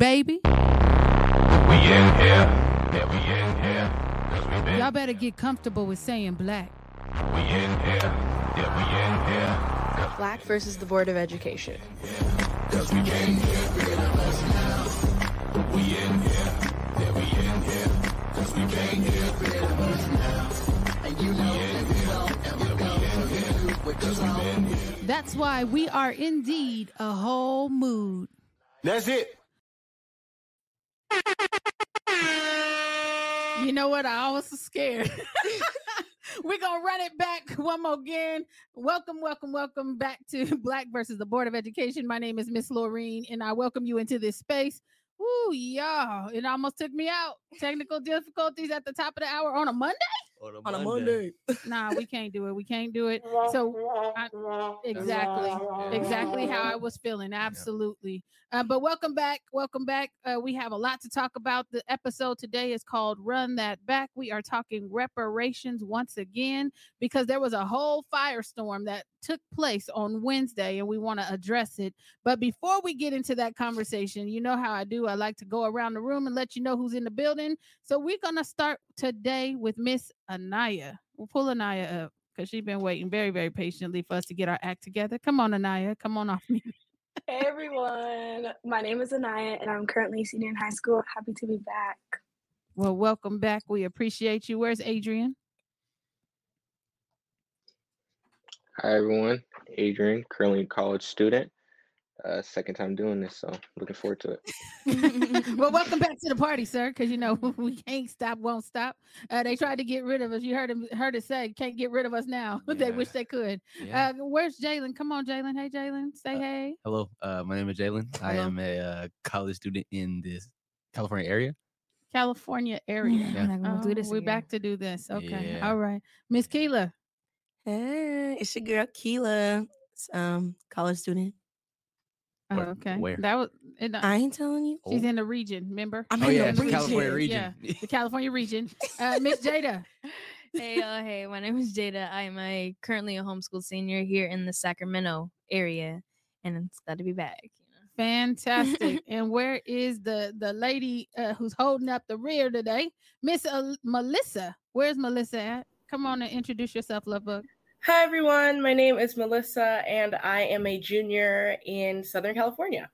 baby. We in here, yeah, we in here. We been, Y'all better get comfortable with saying black. we in here, yeah, we in here. Black versus the Board of Education. cause we came here, rid of us now. We in here, yeah, we in here. Cause we came here, rid of us now. And you know, we in here, yeah, we in here. Cause we been here. That's why we are indeed a whole mood. That's it. You know what? I was scared. We're gonna run it back one more again. Welcome, welcome, welcome back to Black versus the Board of Education. My name is Miss Laureen, and I welcome you into this space. Ooh, y'all! It almost took me out. Technical difficulties at the top of the hour on a Monday. On a Monday. Nah, we can't do it. We can't do it. So I- exactly, exactly how I was feeling. Absolutely. Uh, but welcome back. Welcome back. Uh, we have a lot to talk about. The episode today is called Run That Back. We are talking reparations once again because there was a whole firestorm that took place on Wednesday and we want to address it. But before we get into that conversation, you know how I do. I like to go around the room and let you know who's in the building. So we're going to start today with Miss Anaya. We'll pull Anaya up because she's been waiting very, very patiently for us to get our act together. Come on, Anaya. Come on off me. Hey everyone, my name is Anaya and I'm currently a senior in high school. Happy to be back. Well, welcome back. We appreciate you. Where's Adrian? Hi everyone, Adrian, currently a college student. Uh, second time doing this, so looking forward to it. well, welcome back to the party, sir. Because you know we can't stop, won't stop. Uh, they tried to get rid of us. You heard him, heard it say, can't get rid of us now. they wish they could. Yeah. Uh, where's Jalen? Come on, Jalen. Hey, Jalen. Say Uh, hey. Hello, uh, my name is Jalen. I am a uh, college student in this California area. California area. Yeah. We're not do Oh, this we're again. back to do this. Okay. Yeah. All right. Miss Keela. Hey, it's your girl Keela, um, college student. Oh, okay. where? That was. It, I ain't telling you. she's Oh. in the region. Remember? I'm Oh in yeah, the it's the region. California Yeah. region. the California region. Uh, Miss Jada. hey, uh, hey, my name is Jada. I am a currently a homeschool senior here in the Sacramento area, and it's glad to be back. You know. Fantastic. and where is the the lady uh, who's holding up the rear today? Miss uh, Melissa. Where's Melissa at? Come on and introduce yourself, love book. Hi, everyone. My name is Melissa, and I am a junior in Southern California.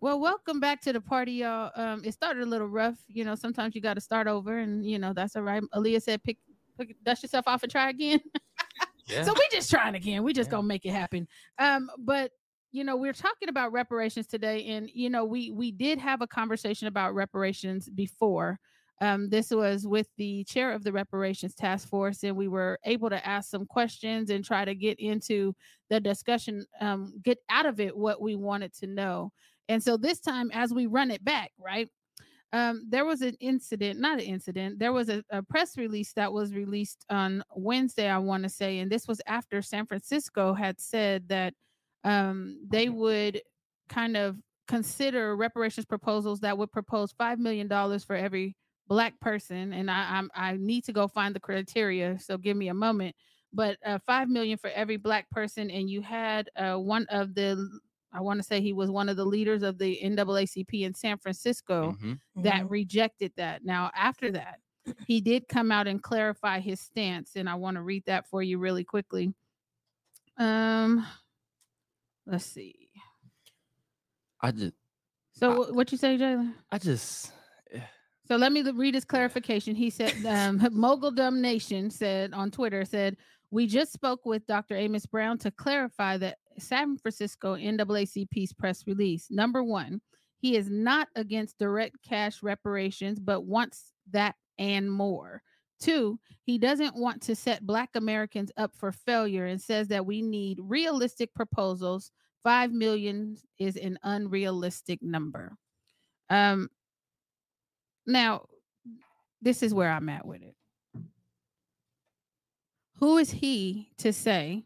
Well, welcome back to the party, y'all. Um, it started a little rough. You know, sometimes you got to start over, and you know that's all right. Aaliyah said, "Pick, pick dust yourself off and try again." Yeah. So we're just trying again. We just Yeah. gonna make it happen. Um, but you know, we're talking about reparations today, and you know, we we did have a conversation about reparations before. Um, this was with the chair of the reparations task force, and we were able to ask some questions and try to get into the discussion, um, get out of it what we wanted to know. And so this time, as we run it back, right? um, there was an incident, not an incident, there was a, a press release that was released on Wednesday, I want to say, and this was after San Francisco had said that um, they would kind of consider reparations proposals that would propose $5 million for every black person. And I, I'm, I need to go find the criteria, so give me a moment. But uh, 5 million for every black person. And you had uh, one of the, I want to say he was one of the leaders of the NAACP in San Francisco Mhm. that Mhm. rejected that. Now, after that, he did come out and clarify his stance, and I want to read that for you really quickly. Um, let's see. I just, So, wh- what you say, Jalen? I just, So let me read his clarification. He said, um, Moguldom Nation said on Twitter, said, we just spoke with Dr. Amos Brown to clarify that San Francisco NAACP's press release. Number one, he is not against direct cash reparations, but wants that and more. Two, he doesn't want to set Black Americans up for failure and says that we need realistic proposals. Five million is an unrealistic number. Um, now, this is where I'm at with it. Who is he to say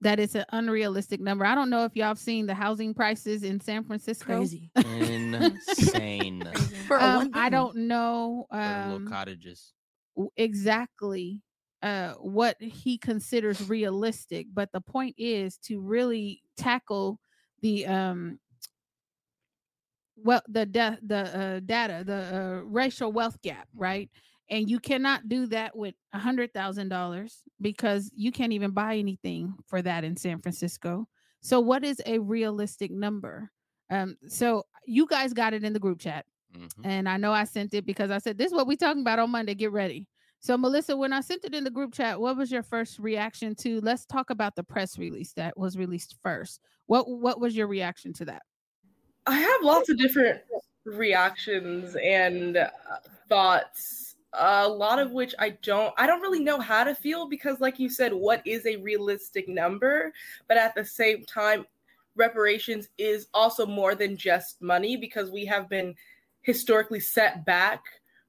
that it's an unrealistic number? I don't know if y'all have seen the housing prices in San Francisco. Crazy. insane. For Um, I don't know For little um, cottages. exactly uh, what he considers realistic, but the point is to really tackle the um, well the de- the uh, data the uh, racial wealth gap right? And you cannot do that with a hundred thousand dollars because you can't even buy anything for that in san francisco. So what is a realistic number? Um so you guys got it in the group chat Mhm. and i know i sent it because i said this is what we talking about on monday get ready. So melissa when i sent it in the group chat what was your first reaction to let's talk about the press release that was released first. What what was your reaction to that I have lots of different reactions and uh, thoughts. A lot of which I don't I don't really know how to feel because like you said what is a realistic number but at the same time reparations is also more than just money because we have been historically set back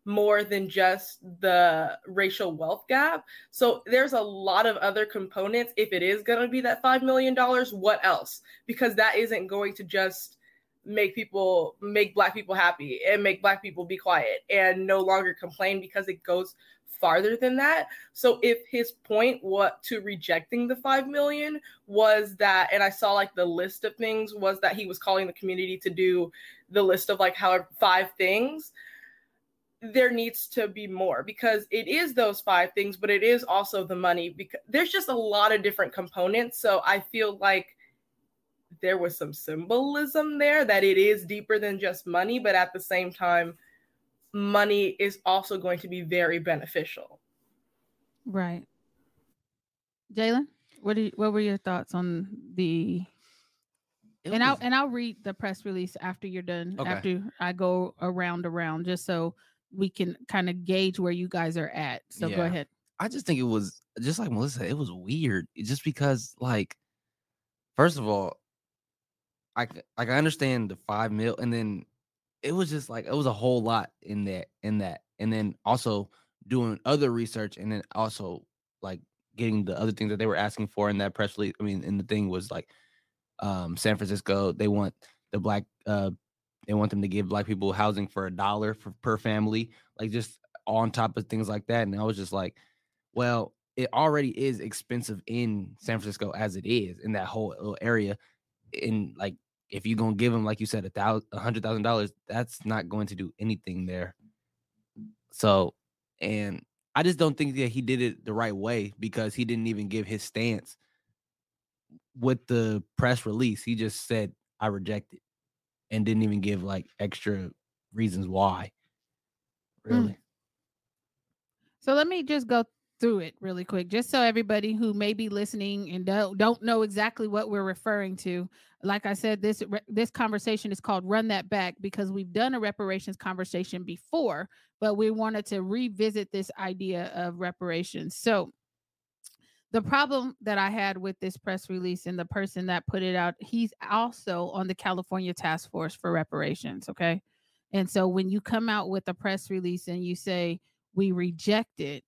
more than just the racial wealth gap. So there's a lot of other components if it is going to be that 5 million dollars what else? Because that isn't going to just make people make black people happy and make black people be quiet and no longer complain because it goes farther than that. So if his point what to rejecting the 5 million was that and i saw like the list of things was that he was calling the community to do the list of like how five things there needs to be more because it is those five things but it is also the money because there's just a lot of different components. So i feel like there was some symbolism there that it is deeper than just money, but at the same time, money is also going to be very beneficial. Right. Jalen, what do you, what were your thoughts on the and I'll and I'll read the press release after you're done. Okay. After I go around around, just so we can kind of gauge where you guys are at. So go ahead. I just think it was just like Melissa. It was weird, just because, like, first of all, I like I understand the five mil, and then it was just like it was a whole lot in that, in that, and then also doing other research, and then also like getting the other things that they were asking for in that press release. I mean, and the thing was like, um, San Francisco, they want the black, uh, they want them to give black people housing for a dollar for per family, like just on top of things like that, and I was just like well, it already is expensive in San Francisco as it is in that whole little area. And like, if you're gonna give him, like you said, a thousand, a hundred thousand dollars, that's not going to do anything there. So, and I just don't think that he did it the right way because he didn't even give his stance with the press release. He just said, "I reject it," and didn't even give like extra reasons why. Hmm. Really. So let me just go through it really quick, just so everybody who may be listening and don't, don't know exactly what we're referring to. Like I said, this this conversation is called "Run That Back" because we've done a reparations conversation before, but we wanted to revisit this idea of reparations. So the problem that I had with this press release and the person that put it out, he's also on the California Task Force for Reparations. Okay. And so when you come out with a press release and you say, we reject it,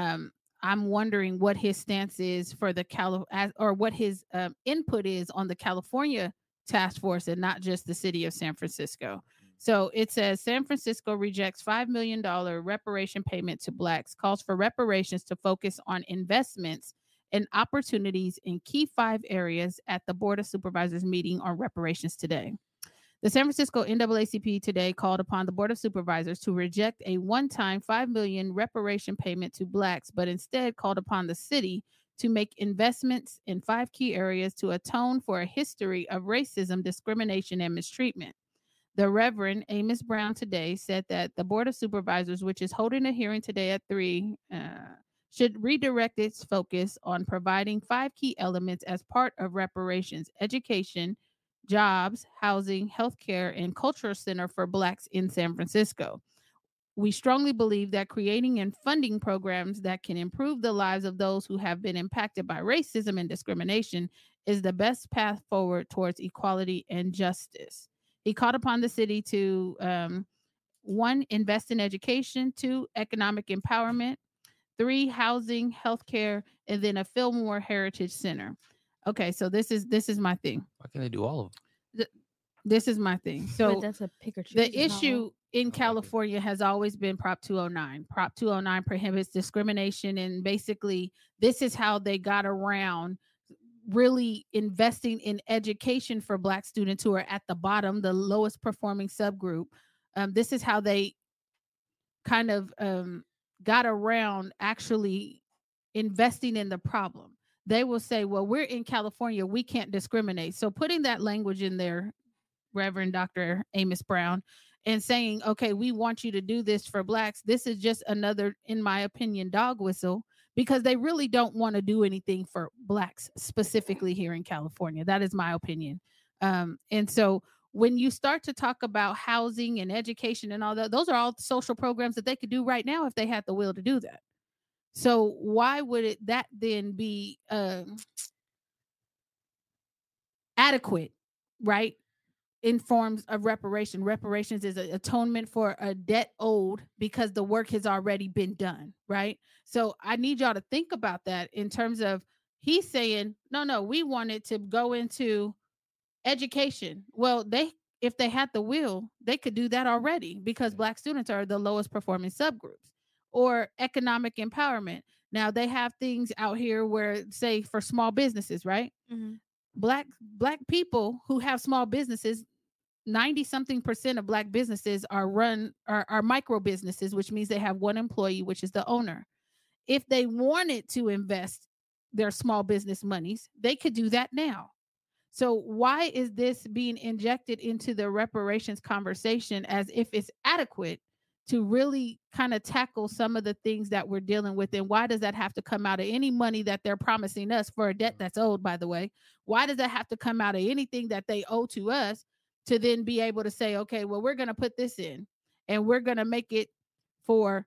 um, I'm wondering what his stance is for the Cali or what his um, input is on the California task force and not just the city of San Francisco. So it says San Francisco rejects $5 million reparation payment to Blacks, calls for reparations to focus on investments and opportunities in key five areas at the Board of Supervisors meeting on reparations today. The San Francisco NAACP today called upon the Board of Supervisors to reject a one-time 5 million reparation payment to blacks, but instead called upon the city to make investments in five key areas to atone for a history of racism, discrimination, and mistreatment. The Reverend Amos Brown today said that the Board of Supervisors, which is holding a hearing today at 3, uh, should redirect its focus on providing five key elements as part of reparations education, jobs, housing, healthcare, and cultural center for Blacks in San Francisco. We strongly believe that creating and funding programs that can improve the lives of those who have been impacted by racism and discrimination is the best path forward towards equality and justice. He called upon the city to um, one, invest in education, two, economic empowerment, three, housing, healthcare, and then a Fillmore Heritage Center. Okay, so this is this is my thing. Why can't they do all of them? This is my thing. But So that's a pick or choose. the it's not all- issue in California has always been Prop 209. Prop 209 prohibits discrimination, and basically, this is how they got around really investing in education for black students who are at the bottom the lowest performing subgroup um, this is how they kind of um, got around actually investing in the problem they will say well we're in california we can't discriminate so putting that language in there reverend dr amos brown and saying okay we want you to do this for blacks this is just another in my opinion dog whistle because they really don't want to do anything for blacks specifically here in California. That is my opinion. Um, and so when you start to talk about housing and education and all that, those are all social programs that they could do right now if they had the will to do that. So why would it that then be um, adequate, right? in forms of reparation. Reparations is an atonement for a debt owed because the work has already been done, right? So I need y'all to think about that in terms of he's saying, no, no, we wanted to go into education. Well, they if they had the will, they could do that already because black students are the lowest performing subgroups or economic empowerment. Now they have things out here where say for small businesses, right? Mm-hmm. black black people who have small businesses 90 something percent of black businesses are run are, are micro businesses which means they have one employee which is the owner if they wanted to invest their small business monies they could do that now so why is this being injected into the reparations conversation as if it's adequate to really kind of tackle some of the things that we're dealing with and why does that have to come out of any money that they're promising us for a debt mm. that's owed by the way why does that have to come out of anything that they owe to us to then be able to say, okay, well, we're going to put this in and we're going to make it for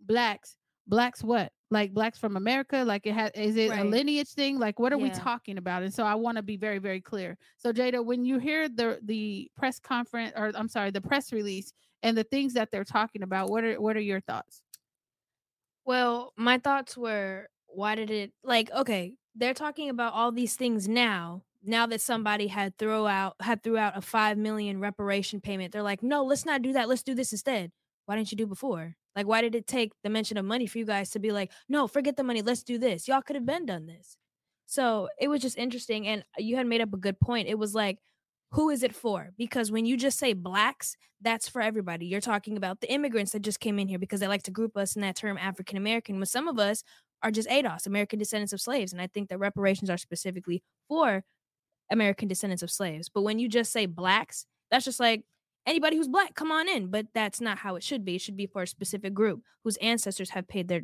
blacks. Blacks what? Like blacks from America? Like it has is it a lineage thing? Like what are we talking about? And so I want to be very, very clear. So Jada, when you hear the the press conference or I'm sorry, the press release and the things that they're talking about, what are what are your thoughts? Well, my thoughts were why did it like okay, they're talking about all these things now. Now that somebody had throw out had threw out a 5 million reparation payment. They're like, "No, let's not do that. Let's do this instead." Why didn't you do before? Like why did it take the mention of money for you guys to be like, "No, forget the money. Let's do this." Y'all could have been done this. So, it was just interesting and uh, you had made up a good point. It was like who is it for? Because when you just say blacks, that's for everybody. You're talking about the immigrants that just came in here because they like to group us in that term African American. When some of us are just ADOS, American descendants of slaves. And I think that reparations are specifically for American descendants of slaves. But when you just say blacks, that's just like anybody who's black, come on in. But that's not how it should be. It should be for a specific group whose ancestors have paid their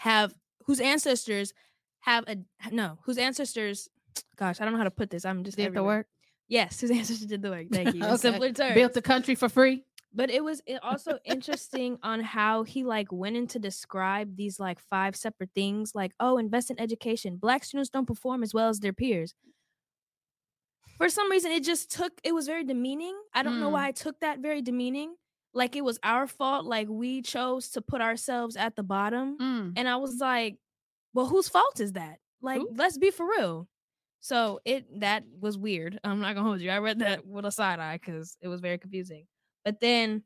have whose ancestors have a no, whose ancestors gosh, I don't know how to put this. I'm just Did the work? Yes, whose ancestors did the work. Thank you. Okay. simpler terms. Built the country for free. But it was also interesting on how he like went in to describe these like five separate things, like oh, invest in education. Black students don't perform as well as their peers. For some reason, it just took. It was very demeaning. I don't know Mm. why I took that very demeaning. Like it was our fault. Like we chose to put ourselves at the bottom. Mm. And I was like, well, whose fault is that? Like, Who? let's be for real. So it that was weird. I'm not gonna hold you. I read that with a side eye because it was very confusing. But then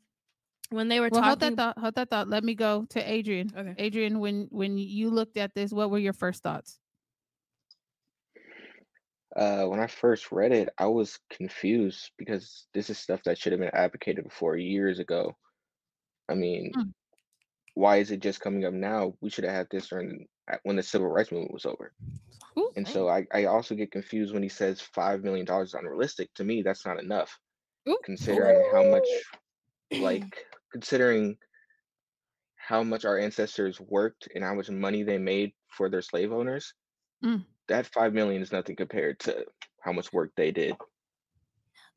when they were Well, hold talking, that thought. Hold that thought. Let me go to Adrian. Okay. Adrian, when when you looked at this, what were your first thoughts? Uh, when I first read it, I was confused because this is stuff that should have been advocated for years ago. I mean, Hmm. why is it just coming up now? We should have had this during at- when the civil rights movement was over. Ooh, And so I, I also get confused when he says five million dollars is unrealistic. To me, that's not enough, Ooh. considering how much, like, considering how much our ancestors worked and how much money they made for their slave owners. Mm. That five million is nothing compared to how much work they did.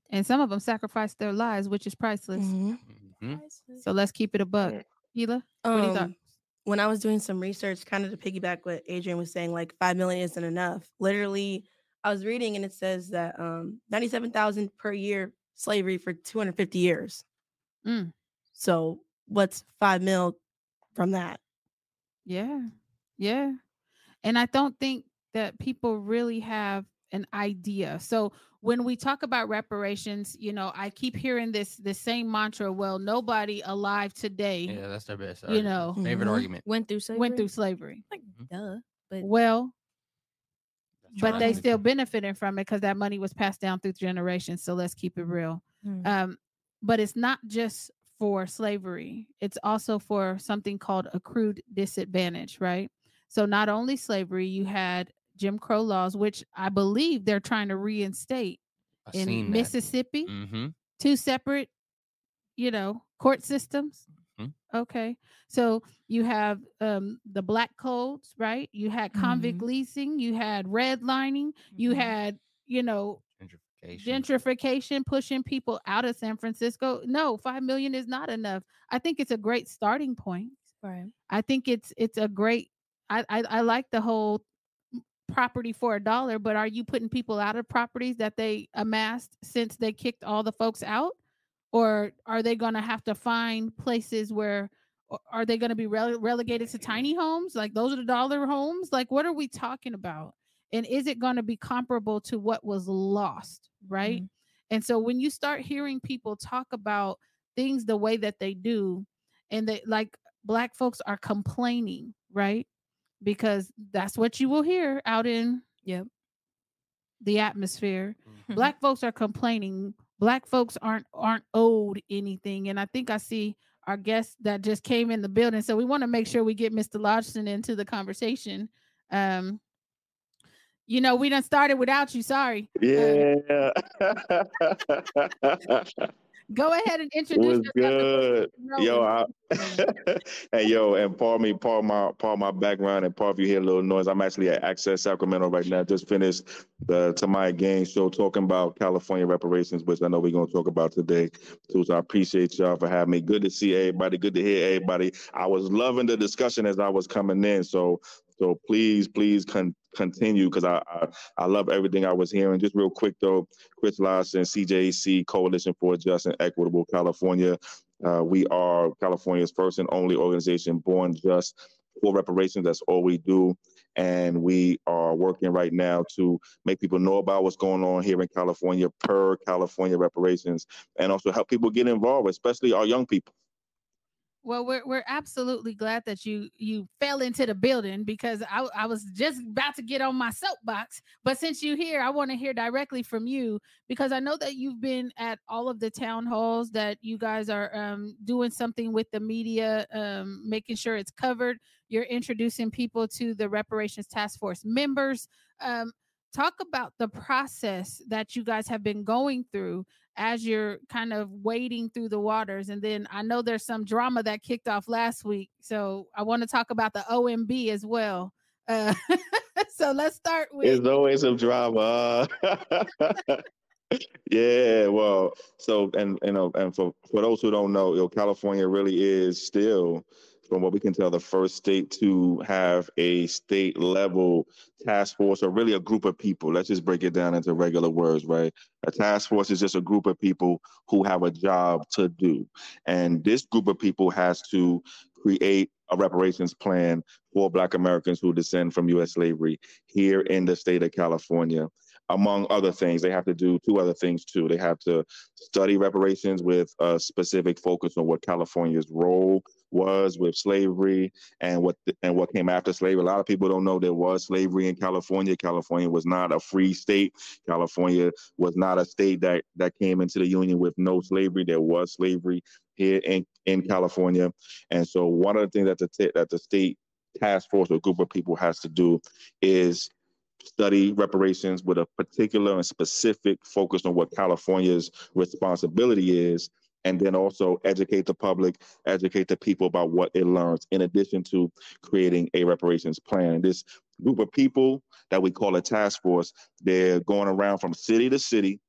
and some of them sacrificed their lives, which is priceless. Mhm. Mhm. So let's keep it a buck. Mm. Keela, what do you thought? Um, when I was doing some research, kind of to piggyback what Adrian was saying, like five million isn't enough. Literally, I was reading and it says that um, ninety-seven thousand per year slavery for two hundred fifty years. Mm. So what's five mil from that? Yeah, yeah. And I don't think that people really have an idea. So when we talk about reparations, you know, I keep hearing this the same mantra. Well, nobody alive today, Yeah, that's their best. you argument. know, favorite Mhm. argument. went through slavery. went through slavery. like duh. But Well, but they still benefited from it because that money was passed down through generations. So let's keep it real. Mm. Um, but it's not just for slavery, it's also for something called accrued disadvantage, right? So not only slavery, you had Jim Crow laws, which I believe they're trying to reinstate I in. Mississippi, Mm-hmm. two separate, you know, court systems. Mhm. Okay. So you have um the black codes, right? You had convict Mhm. leasing, you had redlining, you Mhm. had, you know, Gentrification. gentrification pushing people out of San Francisco. No, 5 million is not enough. I think it's a great starting point. Right. I think it's it's a great I I, I like the whole m- property for a dollar, but are you putting people out of properties that they amassed since they kicked all the folks out? Or are they going to have to find places where are they going to be rele- relegated to tiny homes? Like those are the dollar homes? Like what are we talking about? And is it going to be comparable to what was lost, right? Mm-hmm. And so when you start hearing people talk about things the way that they do, and they like black folks are complaining, right? Because that's what you will hear out in Yep. the atmosphere. Mm-hmm. Black folks are complaining. Black folks aren't aren't owed anything. And I think I see our guest that just came in the building. So we want to make sure we get Mr. Lodgson into the conversation. Um, you know, we done started without you. Sorry. Yeah. Go ahead and introduce was yourself. good. Yo, I, hey yo, and pardon me, pardon my pardon my background and pardon if you hear a little noise. I'm actually at Access Sacramento right now. Just finished the Tamaya Game show talking about California reparations, which I know we're gonna talk about today. So I appreciate y'all for having me. Good to see everybody. Good to hear everybody. I was loving the discussion as I was coming in. So so please, please con- continue because I, I I love everything I was hearing. Just real quick though, Chris Lodgson, CJC Coalition for Just and Equitable California. Uh, we are California's first and only organization born just for reparations. That's all we do. And we are working right now to make people know about what's going on here in California per California reparations and also help people get involved, especially our young people. Well, we're we're absolutely glad that you you fell into the building because I I was just about to get on my soapbox, but since you're here, I want to hear directly from you because I know that you've been at all of the town halls that you guys are um, doing something with the media, um, making sure it's covered. You're introducing people to the reparations task force members. Um, talk about the process that you guys have been going through as you're kind of wading through the waters. And then I know there's some drama that kicked off last week. So I want to talk about the OMB as well. Uh, so let's start with There's always some drama. yeah, well, so and you know, and for for those who don't know, you know, California really is still, from what we can tell, the first state to have a state level task force, or really a group of people. Let's just break it down into regular words, right? A task force is just a group of people who have a job to do, and this group of people has to create a reparations plan for Black Americans who descend from U.S. slavery here in the state of California. Among other things, they have to do two other things too. They have to study reparations with a specific focus on what California's role was with slavery and what and what came after slavery. A lot of people don't know there was slavery in California. California was not a free state. California was not a state that that came into the union with no slavery. There was slavery here in, in California. And so one of the things that the t- that the state task force or group of people has to do is study reparations with a particular and specific focus on what California's responsibility is, and then also educate the public, educate the people about what it learns, in addition to creating a reparations plan. And this group of people that we call a task force, they're going around from city to city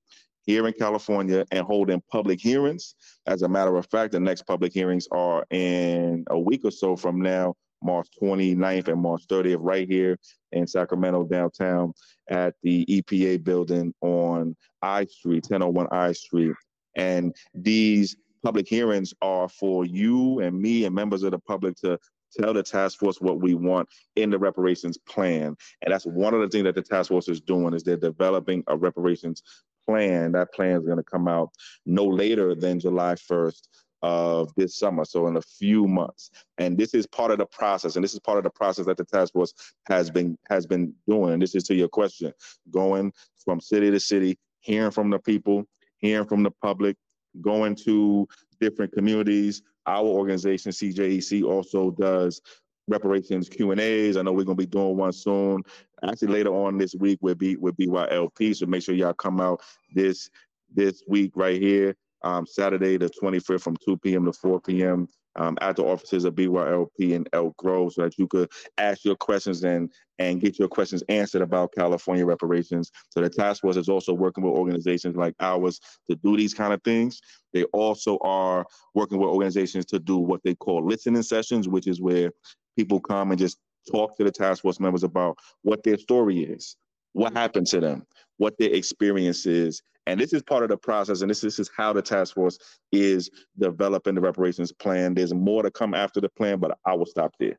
here in California and holding public hearings. As a matter of fact, the next public hearings are in a week or so from now, March 29th and March 30th, right here in Sacramento downtown at the EPA building on I Street, 1001 I Street. And these public hearings are for you and me and members of the public to tell the task force what we want in the reparations plan. And that's one of the things that the task force is doing is they're developing a reparations plan. That plan is going to come out no later than July 1st of this summer, so in a few months. And this is part of the process, and this is part of the process that the task force has been has been doing. And this is to your question, going from city to city, hearing from the people, hearing from the public, going to different communities. Our organization, CJEC, also does reparations Q and A's. I know we're gonna be doing one soon. Actually, later on this week we'll be with BYLP. So make sure y'all come out this this week right here, um, Saturday the 25th from 2 p.m. to 4 p.m. Um, at the offices of BYLP in Elk Grove, so that you could ask your questions and and get your questions answered about California reparations. So the task force is also working with organizations like ours to do these kind of things. They also are working with organizations to do what they call listening sessions, which is where people come and just talk to the task force members about what their story is, what happened to them, what their experience is. And this is part of the process, and this, this is how the task force is developing the reparations plan. There's more to come after the plan, but I will stop there.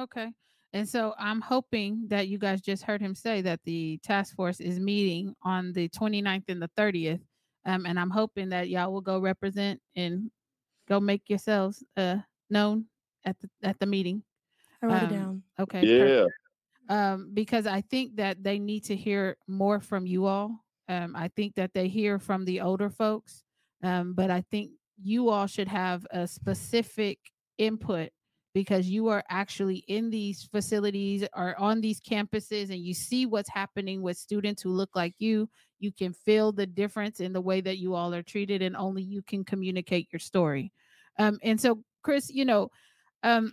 Okay. And so I'm hoping that you guys just heard him say that the task force is meeting on the 29th and the 30th. Um, and I'm hoping that y'all will go represent and go make yourselves uh, known at the at the meeting. I wrote Um, it down. Okay. Yeah. perfect. Um, because I think that they need to hear more from you all. Um, I think that they hear from the older folks. Um, but I think you all should have a specific input because you are actually in these facilities or on these campuses and you see what's happening with students who look like you. You can feel the difference in the way that you all are treated, and only you can communicate your story. Um, and so, Chris, you know, um,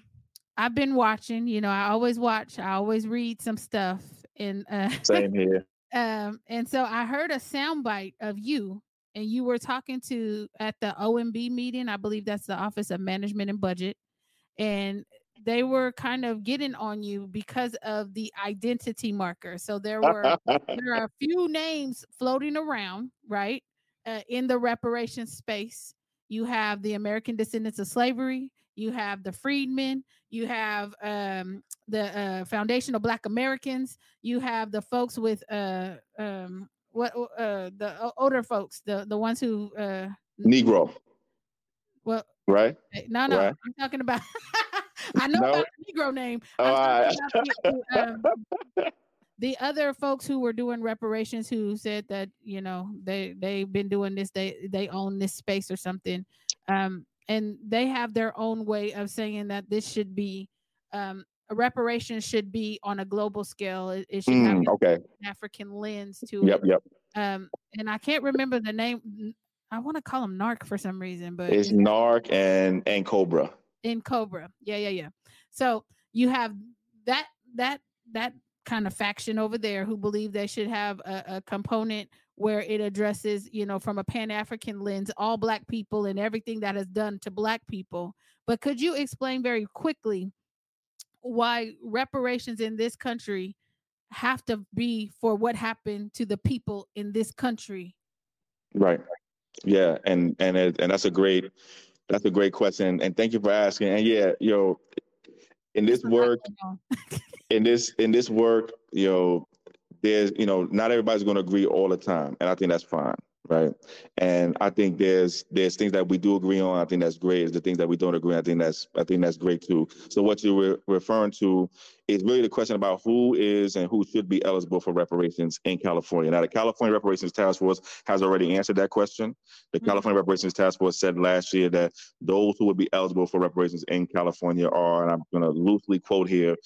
I've been watching, you know, I always watch, I always read some stuff. And uh Same here. um, and so I heard a soundbite of you, and you were talking to at the OMB meeting. I believe that's the Office of Management and Budget, and they were kind of getting on you because of the identity marker. So there were there are a few names floating around, right, uh, in the reparations space. You have the American descendants of slavery. You have the freedmen. You have um, the uh, Foundation of Black Americans. You have the folks with uh, um, what uh, the older folks, the the ones who uh, Negro, well, right? no, no, Right. I'm talking about. I know No? about the Negro name. Oh, I'm talking right. the, um, the other folks who were doing reparations who said that you know they they've been doing this they they own this space or something um and they have their own way of saying that this should be um a reparation should be on a global scale it, it should have Mm, an okay. african lens to Yep, it yep. um and i can't remember the name i want to call him NAARC for some reason but It's NAARC and and Cobra. N'COBRA. Yeah, yeah, yeah. So you have that that that kind of faction over there who believe they should have a, a component where it addresses, you know, from a Pan African lens, all Black people and everything that is done to Black people. But could you explain very quickly why reparations in this country have to be for what happened to the people in this country? Right. Yeah, and and it, and that's a great that's a great question, and thank you for asking. And yeah, yo, in this work, in this in this work, you know, there's you know not everybody's going to agree all the time, and I think that's fine, right? And I think there's there's things that we do agree on. I think that's great. Is the things that we don't agree. on, I think that's I think that's great too. So what you're referring to is really the question about who is and who should be eligible for reparations in California. Now, the California Reparations Task Force has already answered that question. The mm-hmm. California Reparations Task Force said last year that those who would be eligible for reparations in California are, and I'm going to loosely quote here,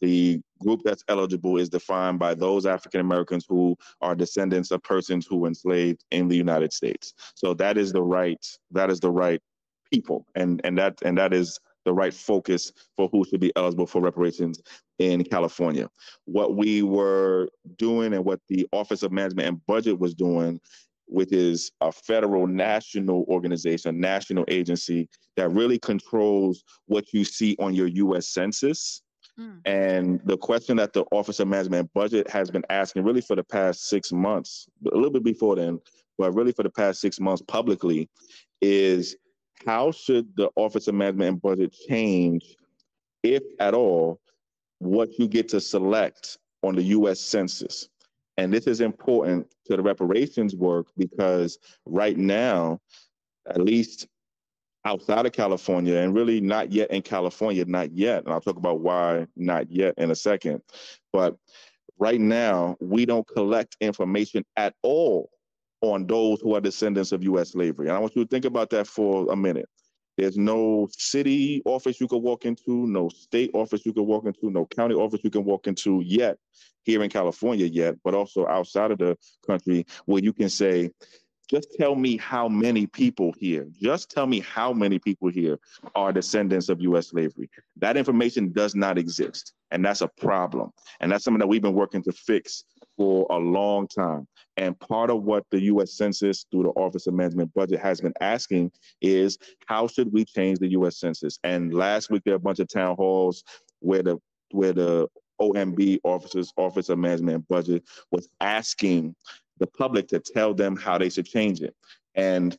the group that's eligible is defined by those African Americans who are descendants of persons who were enslaved in the United States. So that is the right, that is the right people, and and that and that is the right focus for who should be eligible for reparations in California. What we were doing and what the Office of Management and Budget was doing, which is a federal national organization, national agency that really controls what you see on your US Census. Mm. And the question that the Office of Management and Budget has been asking really for the past six months, a little bit before then, but really for the past six months publicly, is how should the Office of Management and Budget change, if at all, what you get to select on the US Census? And this is important to the reparations work because right now, at least outside of California and really not yet in California, not yet. And I'll talk about why not yet in a second. But right now, we don't collect information at all on those who are descendants of U.S. slavery. And I want you to think about that for a minute. There's no city office you can walk into, no state office you can walk into, no county office you can walk into yet here in California yet, but also outside of the country where you can say, just tell me how many people here, just tell me how many people here are descendants of US slavery. That information does not exist. And that's a problem. And that's something that we've been working to fix for a long time. And part of what the US Census through the Office of Management Budget has been asking is how should we change the US Census? And last week there were a bunch of town halls where the where the OMB officers, Office of Management and Budget, was asking the public to tell them how they should change it. And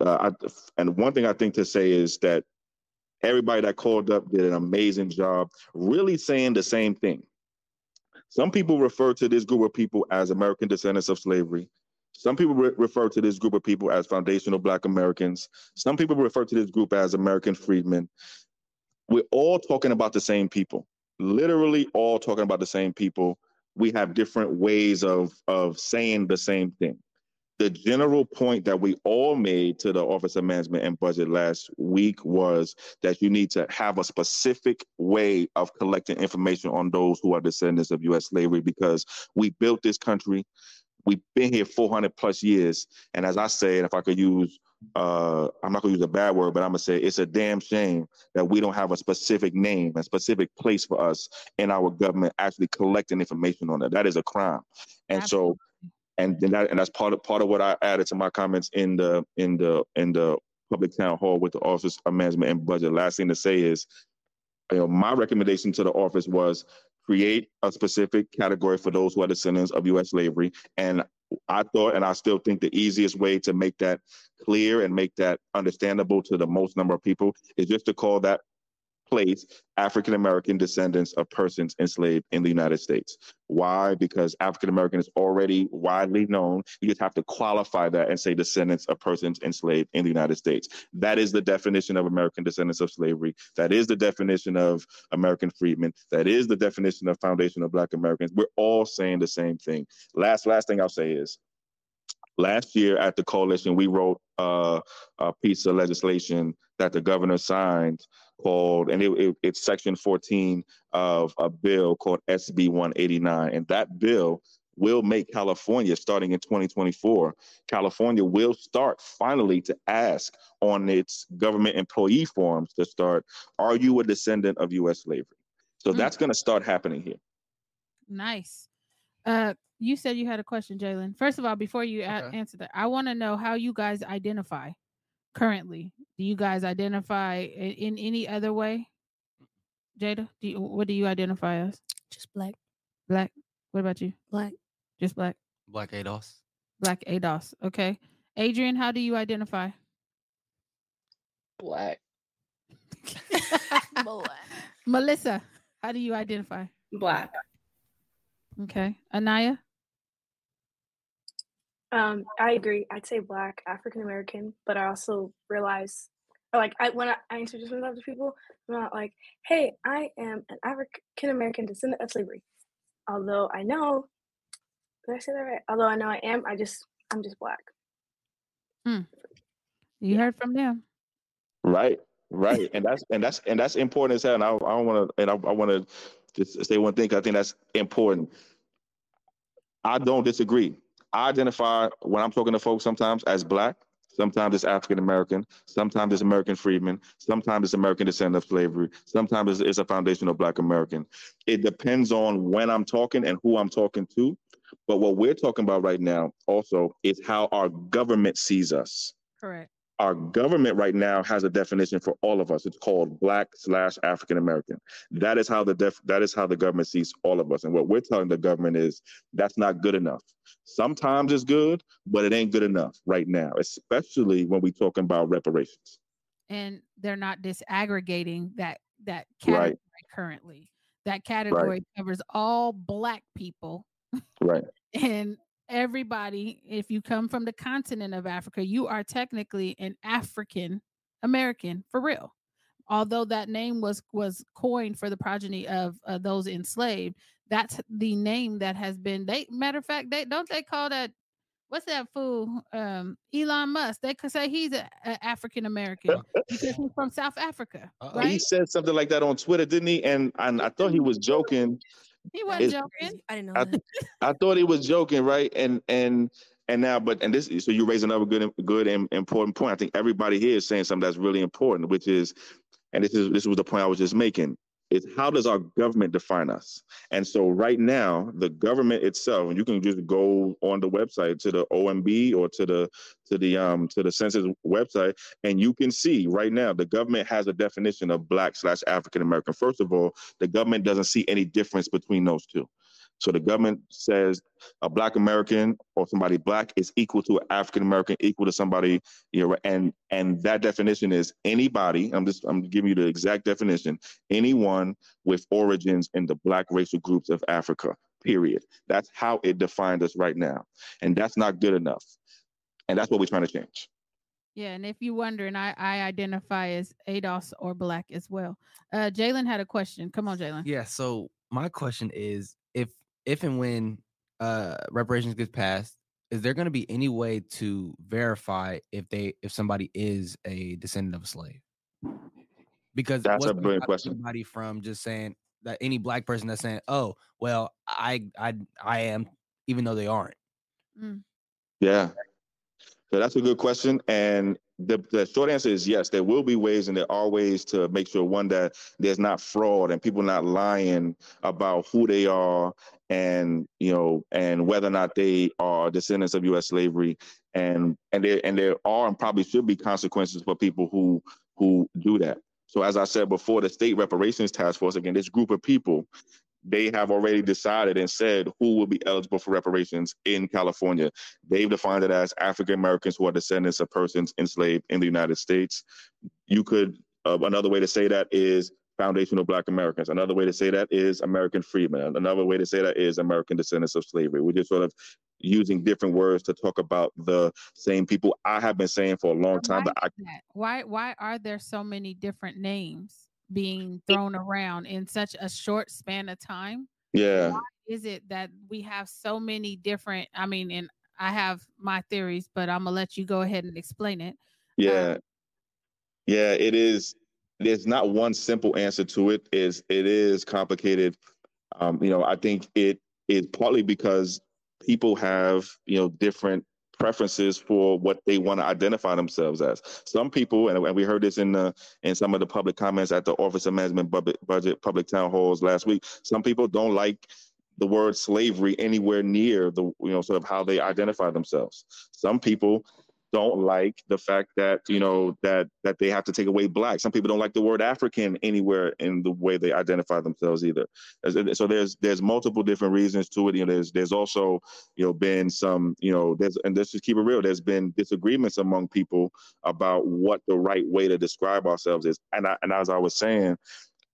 uh, I, and one thing I think to say is that everybody that called up did an amazing job, really saying the same thing. Some people refer to this group of people as American descendants of slavery. Some people re- refer to this group of people as foundational Black Americans. Some people refer to this group as American freedmen. We're all talking about the same people, literally all talking about the same people. We have different ways of, of saying the same thing the general point that we all made to the Office of Management and Budget last week was that you need to have a specific way of collecting information on those who are descendants of U.S. slavery because we built this country. We've been here 400 plus years. And as I said, if I could use, uh, I'm not to use a bad word, but I'm to say it's a damn shame that we don't have a specific name, a specific place for us in our government actually collecting information on it. That is a crime. And Absolutely. so and that and that's part of part of what I added to my comments in the in the in the public town hall with the Office of Management and Budget. Last thing to say is, you know, my recommendation to the office was create a specific category for those who are descendants of U.S. slavery, and I thought, and I still think, the easiest way to make that clear and make that understandable to the most number of people is just to call that place African American descendants of persons enslaved in the United States. Why? Because African American is already widely known. You just have to qualify that and say descendants of persons enslaved in the United States. That is the definition of American descendants of slavery. That is the definition of American freedmen. That is the definition of foundation of Black Americans. We're all saying the same thing. Last, last thing I'll say is last year at the coalition, we wrote uh, a piece of legislation that the governor signed called, and it, it, it's section 14 of a bill called SB 189. And that bill will make California, starting in 2024, California will start finally to ask on its government employee forms to start, are you a descendant of US slavery? So mm. that's going to start happening here. Nice. Uh, you said you had a question, Jalen. First of all, before you okay. a- answer that, I want to know how you guys identify currently. Do you guys identify in, in any other way? Jada, do you, what do you identify as? Just black. Black. What about you? Black. Just black. Black ADOS. Black ADOS. Okay. Adrian, how do you identify? Black. black. Melissa, how do you identify? Black. Okay. Anaya? Um, I agree. I'd say black, African American, but I also realize, like, I when I, I introduce myself to people, I'm not like, "Hey, I am an African American descendant of slavery." Although I know, did I say that right? Although I know I am, I just I'm just black. Hmm. You heard from them, right? Right, and that's and that's and that's important as hell. And I, I don't want to, and I, I want to just say one thing. I think that's important. I don't disagree. I identify when I'm talking to folks sometimes as black, sometimes it's African American, sometimes it's American freedman, sometimes it's American descendant of slavery, sometimes it's, it's a foundational black American. It depends on when I'm talking and who I'm talking to. But what we're talking about right now also is how our government sees us. Correct our government right now has a definition for all of us. It's called Black slash African American. That is how the def- that is how the government sees all of us. And what we're telling the government is that's not good enough. Sometimes it's good, but it ain't good enough right now, especially when we're talking about reparations. And they're not disaggregating that that category right. currently. That category right. covers all Black people. Right. and everybody, if you come from the continent of Africa, you are technically an African American for real. Although that name was was coined for the progeny of uh, those enslaved, that's the name that has been. They matter of fact, they don't they call that what's that fool? Um, Elon Musk. They could say he's an African American because he's from South Africa, Right? He said something like that on Twitter, didn't he? And and I thought he was joking. He wasn't It's- joking. I didn't know I, that. I thought he was joking, right? And and and now, but and this, so you raise another good, good and important point. I think everybody here is saying something that's really important, which is, and this is this was the point I was just making. Is how does our government define us? And so right now, the government itself, and you can just go on the website to the OMB or to the to the um to the census website, and you can see right now the government has a definition of black slash African American. First of all, the government doesn't see any difference between those two. So the government says a black American or somebody black is equal to an African American, equal to somebody, you know, and and that definition is anybody. I'm just I'm giving you the exact definition. Anyone with origins in the black racial groups of Africa. Period. That's how it defined us right now, and that's not good enough. And that's what we're trying to change. Yeah, and if you're wondering, I I identify as ADOS or black as well. Uh, Jalen had a question. Come on, Jalen. Yeah. So my question is, if if and when uh reparations gets passed, is there going to be any way to verify if they if somebody is a descendant of a slave? Because That's a gonna brilliant question. Somebody from just saying that any black person that's saying, "Oh, well, I I I am," even though they aren't. Mm. Yeah. So that's a good question. And the, the short answer is yes, there will be ways and there are ways to make sure one that there's not fraud and people not lying about who they are and you know and whether or not they are descendants of US slavery and and there and there are and probably should be consequences for people who who do that. So as I said before, the state reparations task force, again, this group of people they have already decided and said who will be eligible for reparations in California. They've defined it as African Americans who are descendants of persons enslaved in the United States. You could, uh, another way to say that is foundational Black Americans. Another way to say that is American freedmen. Another way to say that is American descendants of slavery. We're just sort of using different words to talk about the same people. I have been saying for a long time Why that I? Why why are there so many different names being thrown around in such a short span of time? yeah. Why is it that we have so many different? I mean, and I have my theories, but I'm gonna let you go ahead and explain it. Yeah. Um, yeah, it is. There's not one simple answer to it. Is it is complicated. Um, you know, I think it is partly because people have, you know, different preferences for what they want to identify themselves as. Some people, and, we heard this in the in some of the public comments at the Office of Management Budget, Budget Public Town Halls last week. Some people don't like the word slavery anywhere near the you know sort of how they identify themselves. Some people don't like the fact that you know that that they have to take away black. Some people don't like the word African anywhere in the way they identify themselves either. So there's there's multiple different reasons to it. You know, there's there's also you know been some you know there's and let's just keep it real. There's been disagreements among people about what the right way to describe ourselves is. And I, and as I was saying,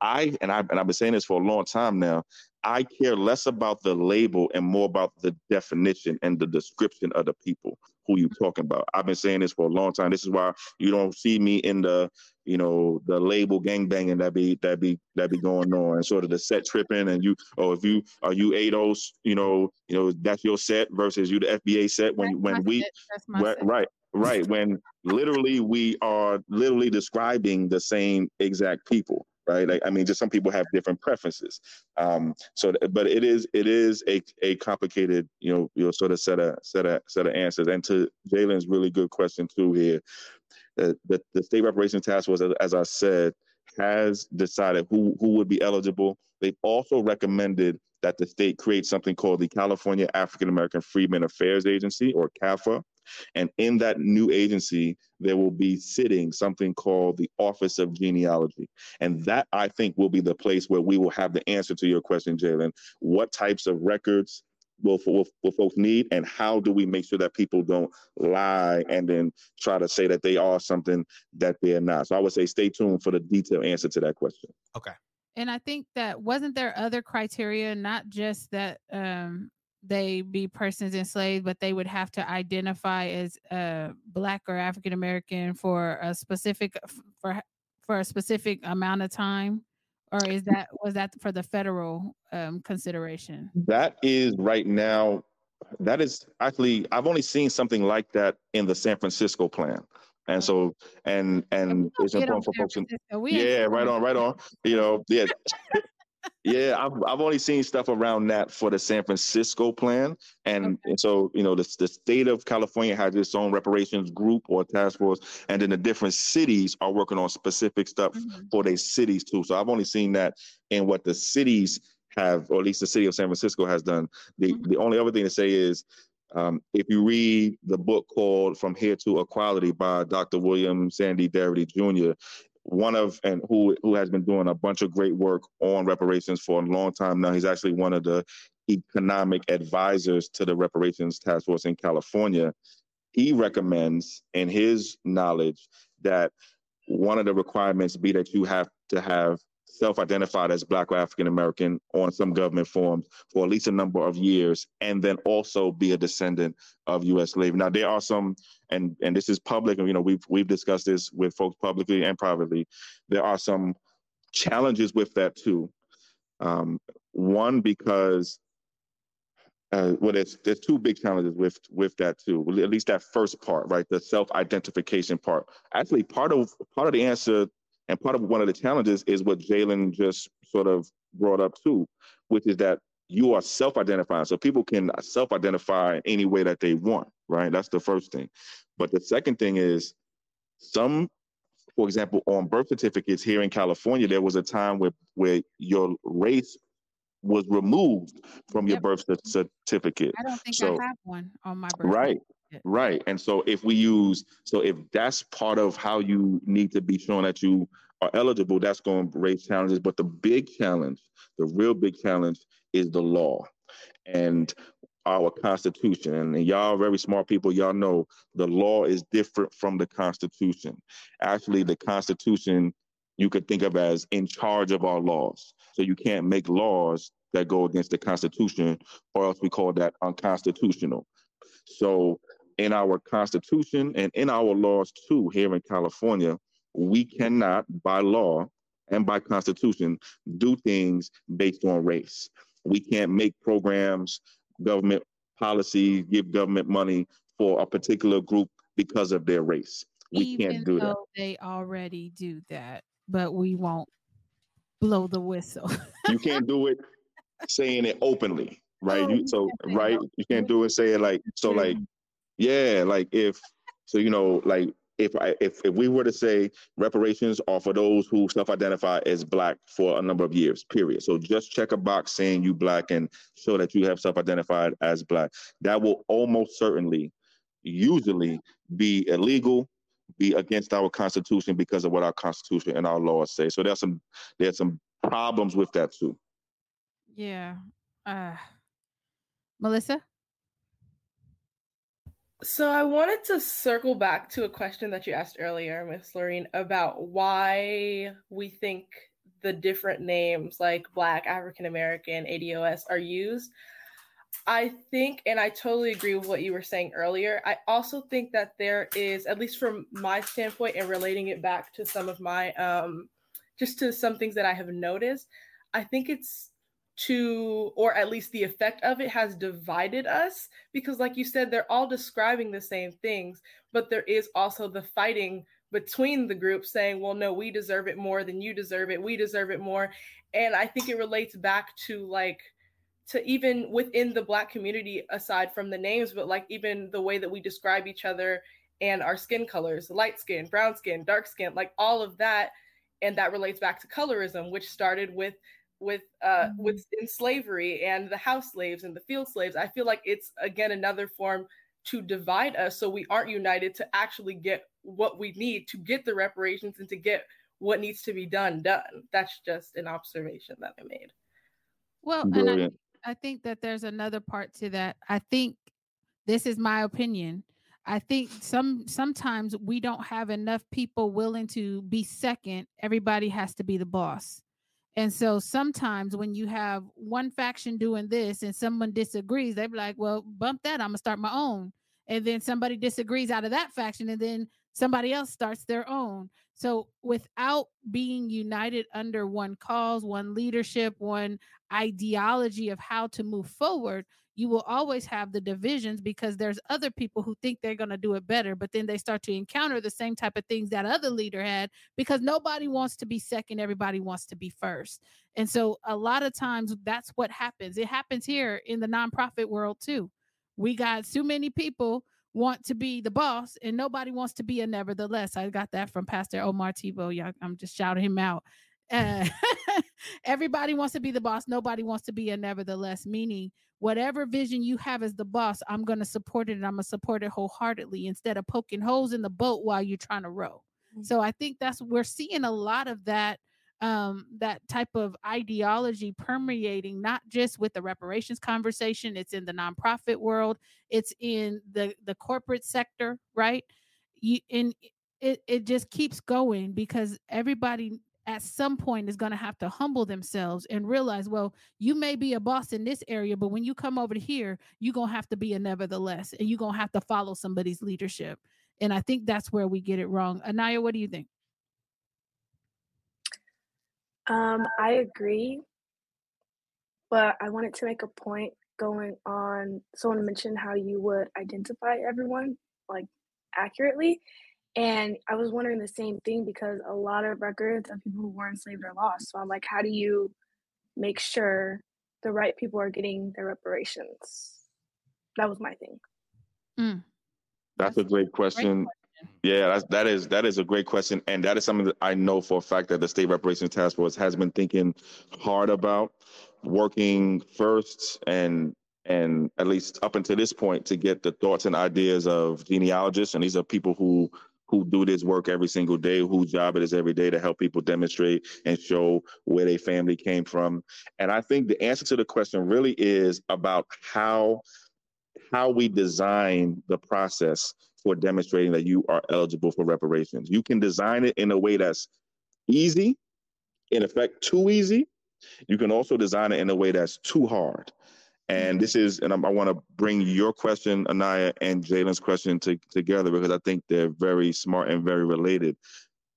I and I and I've been saying this for a long time now. I care less about the label and more about the definition and the description of the people who you're talking about. I've been saying this for a long time. This is why you don't see me in the, you know, the label gangbanging that be that be that be going on and sort of the set tripping and you oh if you are you ADOS, you know, you know, that's your set versus you the FBA set when when we Right, right, right. When literally we are literally describing the same exact people, right? Like, I mean, just some people have different preferences. Um, so, but it is it is a a complicated, you know, you know, sort of set of set of set of answers. And to Jalen's really good question too here, uh, the the state reparations task force, as, I said, has decided who who would be eligible. They've also recommended that the state creates something called the California African American Freedmen Affairs Agency, or CAFA. And in that new agency, there will be sitting something called the Office of Genealogy. And that, I think, will be the place where we will have the answer to your question, Jalen. What types of records will, will, will folks need? And how do we make sure that people don't lie and then try to say that they are something that they're not? So I would say stay tuned for the detailed answer to that question. Okay. And I think that wasn't there other criteria, not just that um they be persons enslaved, but they would have to identify as uh, black or African American for a specific for for a specific amount of time, or is that was that for the federal um, consideration? That is right now. That is actually I've only seen something like that in the San Francisco plan. And so, and and it's important for folks. Yeah, right on, right on. You know, yeah, yeah. I've I've only seen stuff around that for the San Francisco plan, and okay. and so you know, the the state of California has its own reparations group or task force, and then the different cities are working on specific stuff mm-hmm. for their cities too. So I've only seen that in what the cities have, or at least the city of San Francisco has done. The mm-hmm. the only other thing to say is um, if you read the book called From Here to Equality by Dr. William Sandy Darity Jr., one of and who who has been doing a bunch of great work on reparations for a long time now. He's actually one of the economic advisors to the reparations task force in California. He recommends, in his knowledge, that one of the requirements be that you have to have self-identified as Black or African American on some government forms for at least a number of years, and then also be a descendant of U.S. slavery. Now there are some, and and this is public, and you know we've we've discussed this with folks publicly and privately. There are some challenges with that too. Um, one because uh, well, there's there's two big challenges with with that too. At least that first part, right? The self-identification part. Actually, part of part of the answer and part of one of the challenges is what Jalen just sort of brought up too, which is that you are self-identifying. So people can self-identify any way that they want, right? That's the first thing. But the second thing is some, for example, on birth certificates here in California, there was a time where where your race was removed from your birth certificate. I don't think so, I have one on my birth. Right. Right. And so if we use, so if that's part of how you need to be showing that you are eligible, that's going to raise challenges. But the big challenge, the real big challenge is the law and our constitution. And y'all very smart people, y'all know the law is different from the constitution. Actually, the constitution you could think of as in charge of our laws. So you can't make laws that go against the constitution or else we call that unconstitutional. So in our Constitution and in our laws too here in California, we cannot, by law and by Constitution, do things based on race. We can't make programs, government policy, give government money for a particular group because of their race. We Even can't do that. They already do that, but we won't blow the whistle. you can't do it saying it openly, right? Oh, you, so right, you can't do it say it like so like yeah, like if so, you know, like if I if if we were to say reparations are for those who self-identify as black for a number of years, period. So just check a box saying you black and show that you have self-identified as black. That will almost certainly, usually, be illegal, be against our constitution because of what our constitution and our laws say. So there's some there's some problems with that too. Yeah. Uh Melissa? So I wanted to circle back to a question that you asked earlier, Miss Lorene, about why we think the different names like Black, African American, ADOS are used. I think, and I totally agree with what you were saying earlier. I also think that there is, at least from my standpoint, and relating it back to some of my, um, just to some things that I have noticed, I think it's to or at least the effect of it has divided us because like you said they're all describing the same things but there is also the fighting between the groups saying well no we deserve it more than you deserve it. We deserve it more. And i think it relates back to like to even within the black community aside from the names but like even the way that we describe each other and our skin colors light skin brown skin dark skin like all of that. And that relates back to colorism which started with with uh mm-hmm. with in slavery and the house slaves and the field slaves i feel like it's again another form to divide us so we aren't united to actually get what we need to get the reparations and to get what needs to be done done. That's just an observation that i made. Well and I, I think that there's another part to that. I think this is my opinion. I think some sometimes we don't have enough people willing to be second. Everybody has to be the boss And so sometimes when you have one faction doing this and someone disagrees, they be like, well, bump that. I'm going to start my own. And then somebody disagrees out of that faction and then somebody else starts their own. So without being united under one cause, one leadership, one ideology of how to move forward, you will always have the divisions because there's other people who think they're going to do it better, but then they start to encounter the same type of things that other leader had because nobody wants to be second, everybody wants to be first. And so a lot of times that's what happens. It happens here in the nonprofit world too. We got too many people want to be the boss and nobody wants to be a nevertheless. I got that from Pastor Omar Tebow. Yeah, I'm just shouting him out. Uh, everybody wants to be the boss. Nobody wants to be a nevertheless, meaning whatever vision you have as the boss, I'm going to support it and I'm going to support it wholeheartedly instead of poking holes in the boat while you're trying to row. Mm-hmm. So I think that's we're seeing a lot of that um that type of ideology permeating not just with the reparations conversation it's in the nonprofit world it's in the the corporate sector right you and it it just keeps going because everybody at some point is going to have to humble themselves and realize, well, you may be a boss in this area, but when you come over here, you're going to have to be a nevertheless, and you're going to have to follow somebody's leadership. And I think that's where we get it wrong. Anaya, what do you think? Um, I agree, but I wanted to make a point going on. Someone mentioned how you would identify everyone like accurately. And I was wondering the same thing because a lot of records of people who were enslaved are lost. So I'm like, how do you make sure the right people are getting their reparations? That was my thing. Mm. That's, that's, a great question. Great question. Yeah, that's, that is that is a great question, and that is something that I know for a fact that the State Reparations Task Force has been thinking hard about, working first and and at least up until this point to get the thoughts and ideas of genealogists, and these are people who who do this work every single day, whose job it is every day to help people demonstrate and show where their family came from. And I think the answer to the question really is about how how we design the process for demonstrating that you are eligible for reparations. You can design it in a way that's easy, in effect, too easy. You can also design it in a way that's too hard. And this is, and I, I want to bring your question, Anaya, and Jalen's question to, together because I think they're very smart and very related.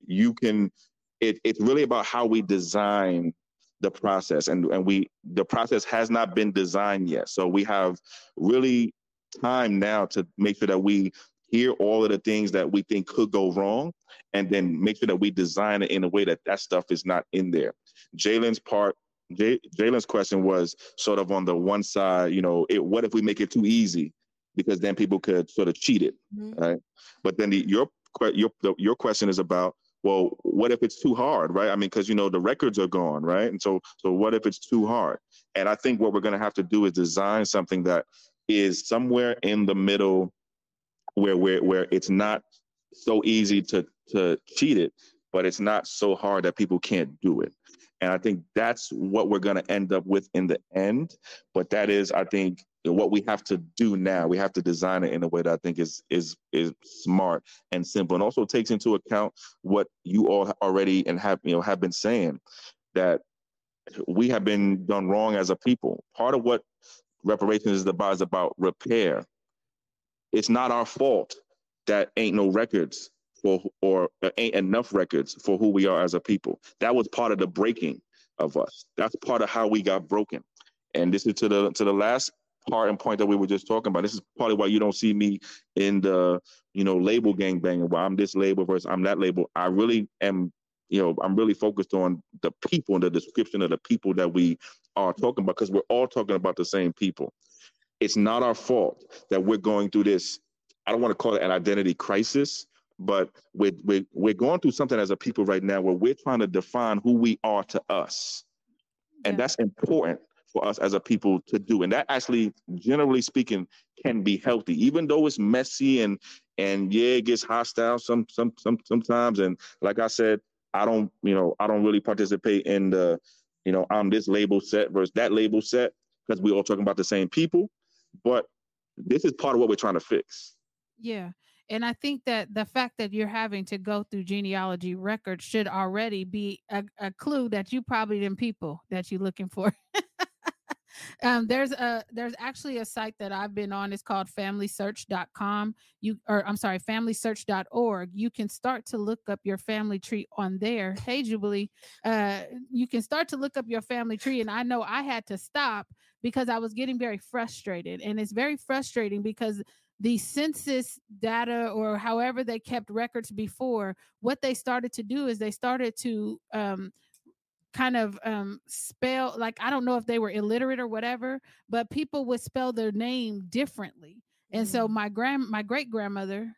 You can, it, it's really about how we design the process, and and we the process has not been designed yet. So we have really time now to make sure that we hear all of the things that we think could go wrong, and then make sure that we design it in a way that that stuff is not in there. Jalen's part Jalen's question was sort of on the one side, you know, it, what if we make it too easy? Because then people could sort of cheat it, mm-hmm. right? But then the, your your your question is about well, what if it's too hard, right? I mean, because you know the records are gone, right? And so so what if it's too hard? And I think what we're going to have to do is design something that is somewhere in the middle, where where where it's not so easy to to cheat it, but it's not so hard that people can't do it. And I think that's what we're going to end up with in the end. But that is, I think, what we have to do now. We have to design it in a way that I think is is is smart and simple, and also takes into account what you all already and have you know have been saying that we have been done wrong as a people. Part of what reparations is about is about repair. It's not our fault that ain't no records for or uh, ain't enough records for who we are as a people. That was part of the breaking of us. That's part of how we got broken. And this is to the to the last part and point that we were just talking about. This is probably why you don't see me in the you know label gang banging. Why I'm this label versus I'm that label. I really am. You know, I'm really focused on the people and the description of the people that we are talking about because we're all talking about the same people. It's not our fault that we're going through this. I don't want to call it an identity crisis, but we're, we're, we're going through something as a people right now where we're trying to define who we are to us. And that's important for us as a people to do. And that actually, generally speaking, can be healthy, even though it's messy and and yeah, it gets hostile some some some sometimes. And like I said, I don't, you know, I don't really participate in the, you know, I'm this label set versus that label set because we're all talking about the same people. But this is part of what we're trying to fix. Yeah And I think that the fact that you're having to go through genealogy records should already be a, a clue that you probably them people that you're looking for. um, there's a there's actually a site that I've been on. It's called FamilySearch.com. You or I'm sorry, FamilySearch.org. You can start to look up your family tree on there. Hey, Jubilee, uh, you can start to look up your family tree, and I know I had to stop because I was getting very frustrated, and it's very frustrating because the census data or however they kept records before what they started to do is they started to um, kind of um, spell like i don't know if they were illiterate or whatever but people would spell their name differently. And so my grand my great grandmother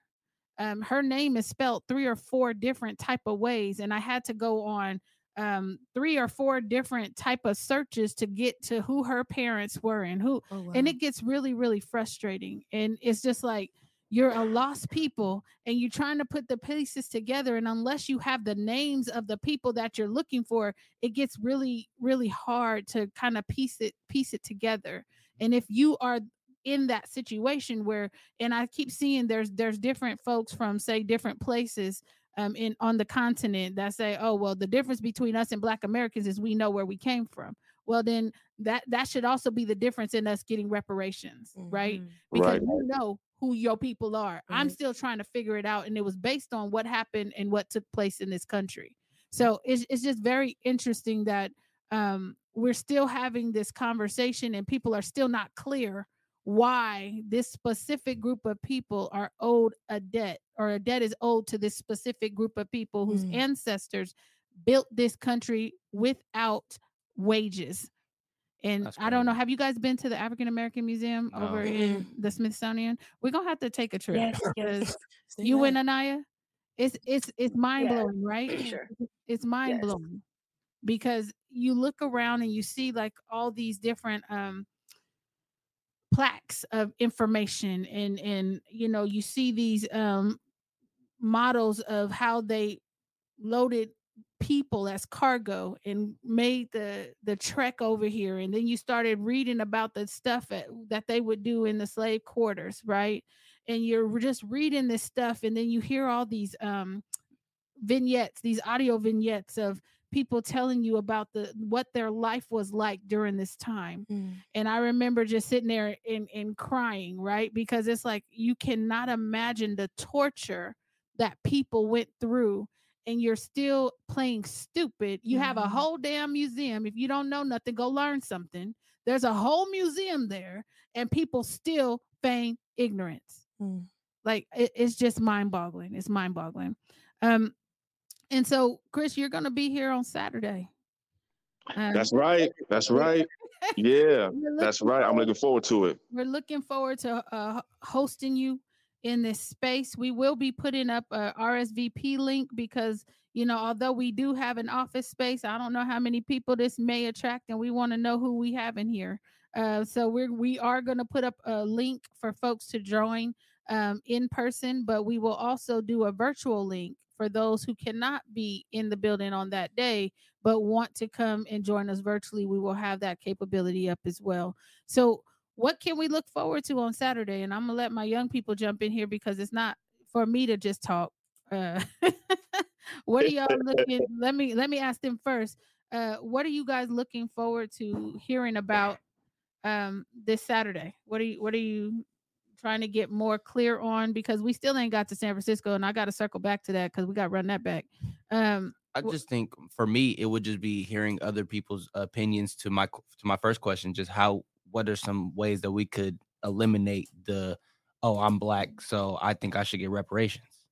um, her name is spelled three or four different type of ways and i had to go on um, three or four different type of searches to get to who her parents were and who Oh, and it gets really really frustrating and it's just like you're a lost people and you're trying to put the pieces together and unless you have the names of the people that you're looking for it gets really really hard to kind of piece it piece it together and if you are in that situation where and i keep seeing there's there's different folks from say different places um in on the continent that say oh well the difference between us and black americans is we know where we came from. Well then that that should also be the difference in us getting reparations right? Mhm. because Right. you know who your people are. I'm still trying to figure it out and it was based on what happened and what took place in this country. So it's, it's just very interesting that um, we're still having this conversation and people are still not clear why this specific group of people are owed a debt or a debt is owed to this specific group of people whose Mm. ancestors built this country without wages and I don't know. Have you guys been to the African American Museum No. over in the Smithsonian? We're gonna have to take a trip. Yes, yes, you that. and Anaya, it's it's it's mind Yeah, blowing, right? sure. It's mind Yes. blowing because you look around and you see like all these different um plaques of information and and you know you see these um models of how they loaded people as cargo and made the the trek over here. And then you started reading about the stuff at, that they would do in the slave quarters right? And you're just reading this stuff and then you hear all these um vignettes these audio vignettes of people telling you about the what their life was like during this time Mm. and I remember just sitting there and, and crying, right? Because it's like you cannot imagine the torture that people went through, and you're still playing stupid. You have a Mhm. whole damn museum. If you don't know nothing, go learn something. There's a whole museum there, and people still feign ignorance. Mm. Like it- it's just mind boggling. It's mind boggling. Um, and so, Chris, you're going to be here on Saturday. Um, That's right. That's right. Yeah, that's right. I'm looking forward to it. we're looking forward to uh, hosting you in this space. We will be putting up a RSVP link because you know, although we do have an office space, I don't know how many people this may attract, and we want to know who we have in here. Uh, so we're we are going to put up a link for folks to join um, in person, but we will also do a virtual link for those who cannot be in the building on that day but want to come and join us virtually. We will have that capability up as well. So what can we look forward to on Saturday? And I'm gonna let my young people jump in here because it's not for me to just talk. Uh, what are y'all looking? let me let me ask them first. Uh, what are you guys looking forward to hearing about um, this Saturday? What are you What are you trying to get more clear on? Because we still ain't got to San Francisco, and I got to circle back to that because we got to run that back. Um, I just think for me, it would just be hearing other people's opinions to my to my first question. Just how what are some ways that we could eliminate the oh I'm black, so I think I should get reparations.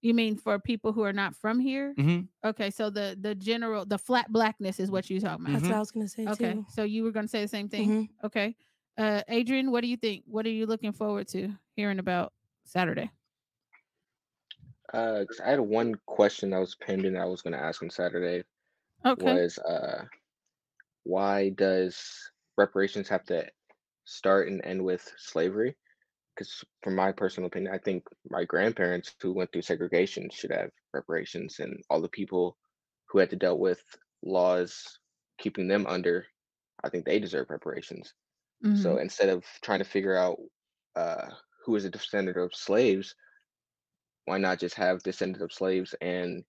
you mean for people who are not from here? hmm Okay, so the the general the flat blackness is what you're talking about. That's Mhm. what I was gonna say Okay, too. so you were going to say the same thing. Okay, uh, Adrian, what do you think? What are you looking forward to hearing about Saturday? Uh, I had one question that was pending that I was going to ask on Saturday. Okay, Was uh, why does reparations have to start and end with slavery? Because from my personal opinion, I think my grandparents who went through segregation should have reparations, and all the people who had to deal with laws keeping them under, I think they deserve reparations. So Mhm. instead of trying to figure out uh, who is a descendant of slaves, why not just have descendants of slaves and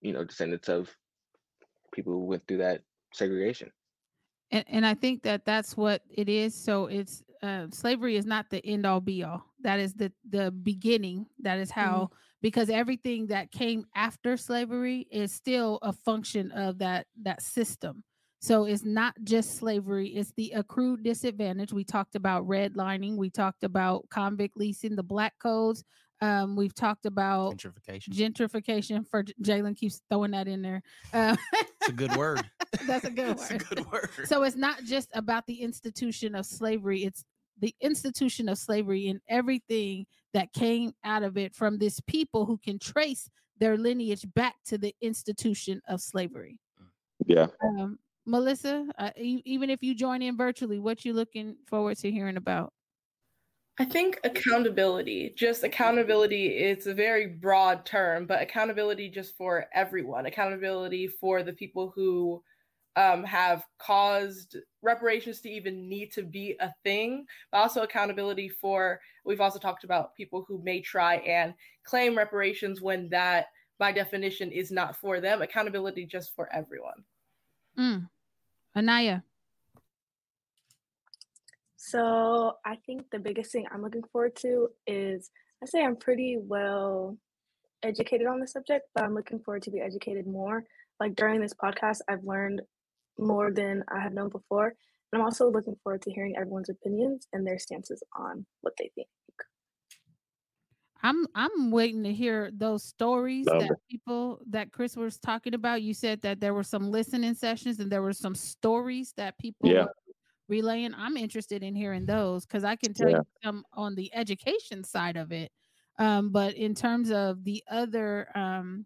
you know descendants of people who went through that segregation and, and I think that that's what it is. So it's uh, slavery is not the end all be all. That is the the beginning. That is how mm-hmm. because everything that came after slavery is still a function of that that system. So it's not just slavery, it's the accrued disadvantage. We talked about redlining, we talked about convict leasing, the black codes. Um, we've talked about gentrification. Gentrification for Jalen keeps throwing that in there. Uh, it's a good word. That's a good word. a good word. So it's not just about the institution of slavery, it's the institution of slavery and everything that came out of it from this people who can trace their lineage back to the institution of slavery. Yeah. Um, Melissa, uh, even if you join in virtually, what you looking forward to hearing about? I think accountability, just accountability, it's a very broad term, but accountability just for everyone, accountability for the people who um, have caused reparations to even need to be a thing, but also accountability for, we've also talked about people who may try and claim reparations when that, by definition, is not for them. Accountability just for everyone. Mm. Anaya. So I think the biggest thing I'm looking forward to is I say I'm pretty well educated on the subject, but I'm looking forward to be educated more. Like during this podcast, I've learned more than I have known before. And I'm also looking forward to hearing everyone's opinions and their stances on what they think. I'm I'm waiting to hear those stories Love that it. people that Chris was talking about. You said that there were some listening sessions and there were some stories that people yeah relaying i'm interested in hearing those because i can tell yeah. you some on the education side of it um, but in terms of the other um,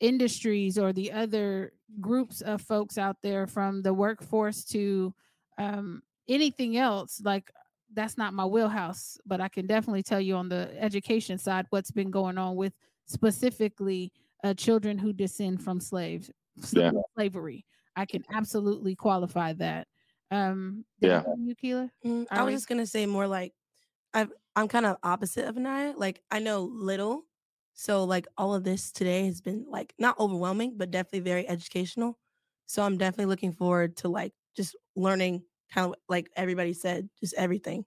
industries or the other groups of folks out there from the workforce to um, anything else like that's not my wheelhouse but i can definitely tell you on the education side what's been going on with specifically uh, children who descend from slaves yeah. slavery i can absolutely qualify that um, yeah. You, Keela? Mm, I was we? just gonna say more like i I'm kind of opposite of Anaya. Like I know little, so like all of this today has been like not overwhelming, but definitely very educational. So I'm definitely looking forward to like just learning kind of like everybody said, just everything.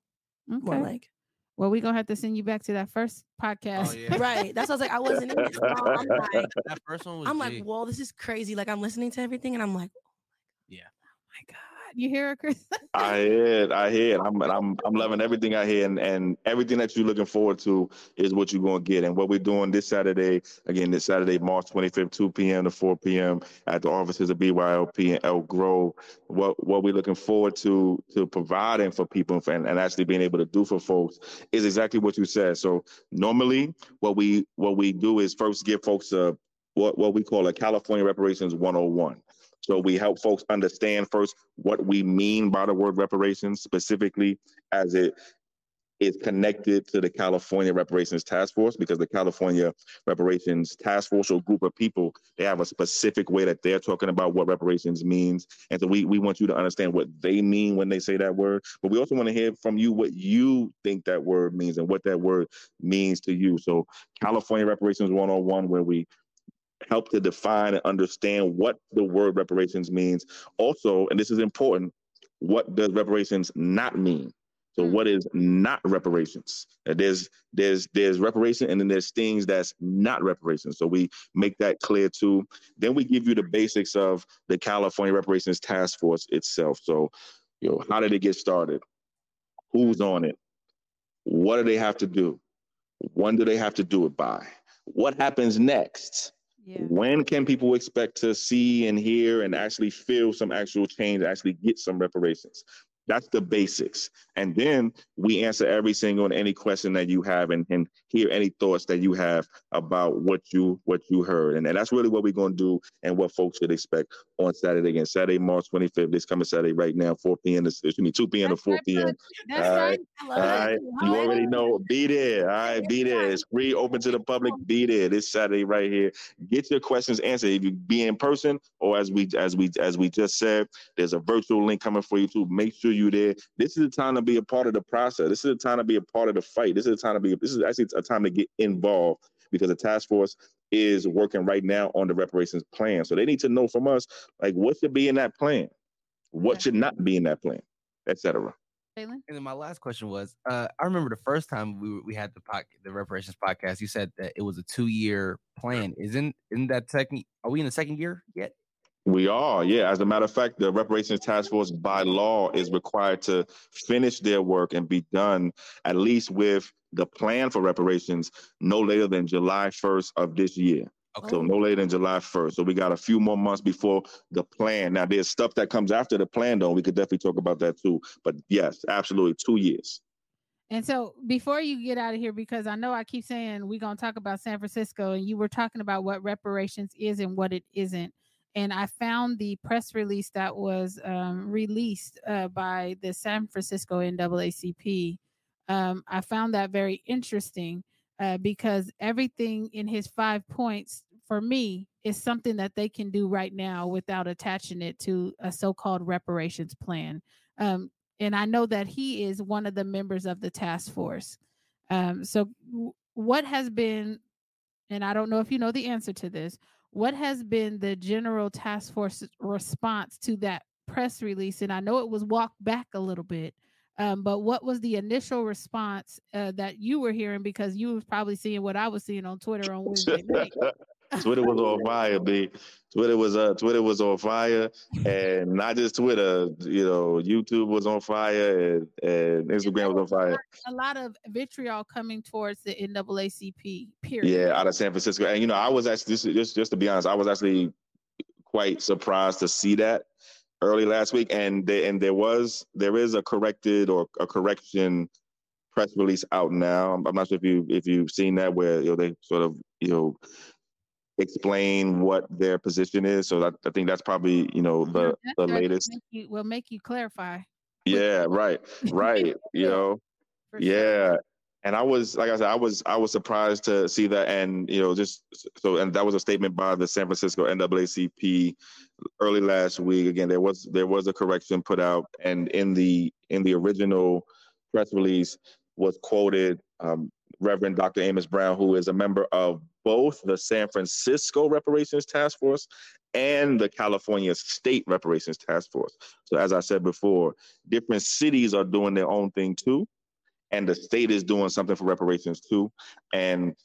Okay. More like. Well, we're gonna have to send you back to that first oh, podcast. Oh, yeah. right. That's what I was like. I wasn't in it. I'm like, that first one was I'm G. like, well, this is crazy. Like I'm listening to everything and I'm like, oh yeah. Oh my God. You hear it, Chris? I hear it. I hear. I'm I'm I'm loving everything I hear, and, and everything that you're looking forward to is what you're going to get. And what we're doing this Saturday, again, this Saturday, March 25th, 2 p.m. to 4 p.m. at the offices of BYLP and Elk Grove. What what we're looking forward to to providing for people and, and actually being able to do for folks is exactly what you said. So normally, what we what we do is first give folks a what what we call a California Reparations 101. So we help folks understand first what we mean by the word reparations, specifically as it is connected to the California Reparations Task Force because the California Reparations Task Force or group of people, they have a specific way that they're talking about what reparations means. And so we, we want you to understand what they mean when they say that word. But we also want to hear from you what you think that word means and what that word means to you. So California Reparations 101, where we help to define and understand what the word reparations means. Also, and this is important, what does reparations not mean? So mm. what is not reparations? There's there's there's reparation and then there's things that's not reparations. So we make that clear too. Then we give you the basics of the California Reparations Task Force itself. So, you know, how did it get started? Who's on it? What do they have to do? When do they have to do it by? What happens next? When can people expect to see and hear and actually feel some actual change, actually get some reparations? That's the basics. And then we answer every single and any question that you have and, and hear any thoughts that you have about what you what you heard. And, and that's really what we're going to do and what folks should expect on Saturday again. Saturday, March 25th. This coming Saturday right now, 4 p.m. to excuse me, 2 p.m. to 4 p.m. That's all right. All right. You already know. Be there. All right. Be there. It's free, open to the public. Be there this Saturday right here. Get your questions answered. If you be in person or as we as we as we just said, there's a virtual link coming for you too. Make sure you there. This is the time to be a part of the process. This is the time to be a part of the fight. This is the time to be. This is actually a time to get involved because the task force is working right now on the reparations plan. So they need to know from us like what should be in that plan, what should not be in that plan, etc. Jalen? And then my last question was, uh, I remember the first time we we had the pod, the reparations podcast. You said that it was a two year plan. Isn't isn't that second? Are we in the second year yet? We are, yeah. As a matter of fact, the reparations task force by law is required to finish their work and be done at least with the plan for reparations no later than July 1st of this year. Okay. So no later than July 1st. So we got a few more months before the plan. Now there's stuff that comes after the plan though. We could definitely talk about that too. But yes, absolutely two years. And so before you get out of here, because I know I keep saying we're gonna talk about San Francisco, and you were talking about what reparations is and what it isn't. And I found the press release that was um, released uh, by the San Francisco NAACP. Um, I found that very interesting uh, because everything in his five points for me is something that they can do right now without attaching it to a so-called reparations plan. Um, and I know that he is one of the members of the task force. Um, so, w- what has been, and I don't know if you know the answer to this, what has been the general task force response to that press release? And I know it was walked back a little bit, um, but what was the initial response uh, that you were hearing? Because you was probably seeing what I was seeing on Twitter on Wednesday night. Twitter was on fire, B. Twitter was uh Twitter was on fire, and not just Twitter. You know, YouTube was on fire, and, and Instagram was on fire. a lot of vitriol coming towards the NAACP. Period. Yeah, out of San Francisco, and you know, I was actually just just, just to be honest, I was actually quite surprised to see that early last week, and there and there was there is a corrected or a correction press release out now. I'm not sure if you if you've seen that where you know they sort of you know explain what their position is. So that, I think that's probably you know the the latest. Make you, will make you clarify. Yeah, right, right. You know, for sure. yeah. And I was, like I said, I was, I was surprised to see that, and you know, just so, and that was a statement by the San Francisco NAACP early last week. Again, there was there was a correction put out, and in the in the original press release was quoted um, Reverend Dr. Amos Brown, who is a member of both the San Francisco Reparations Task Force and the California State Reparations Task Force. So, as I said before, different cities are doing their own thing too, and the state is doing something for reparations too. And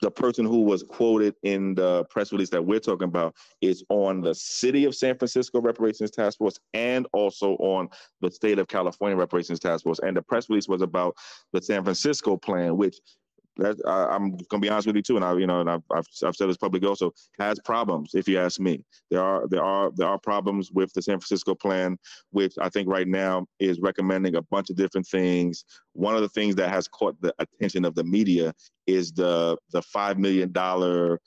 the person who was quoted in the press release that we're talking about is on the city of San Francisco Reparations Task Force and also on the state of California Reparations Task Force. And the press release was about the San Francisco plan, which that I, I'm gonna be honest with you too, and I, you know, and I've, I've, I've said this publicly also has problems. If you ask me, there are there are there are problems with the San Francisco plan, which I think right now is recommending a bunch of different things. One of the things that has caught the attention of the media is the the five million dollar,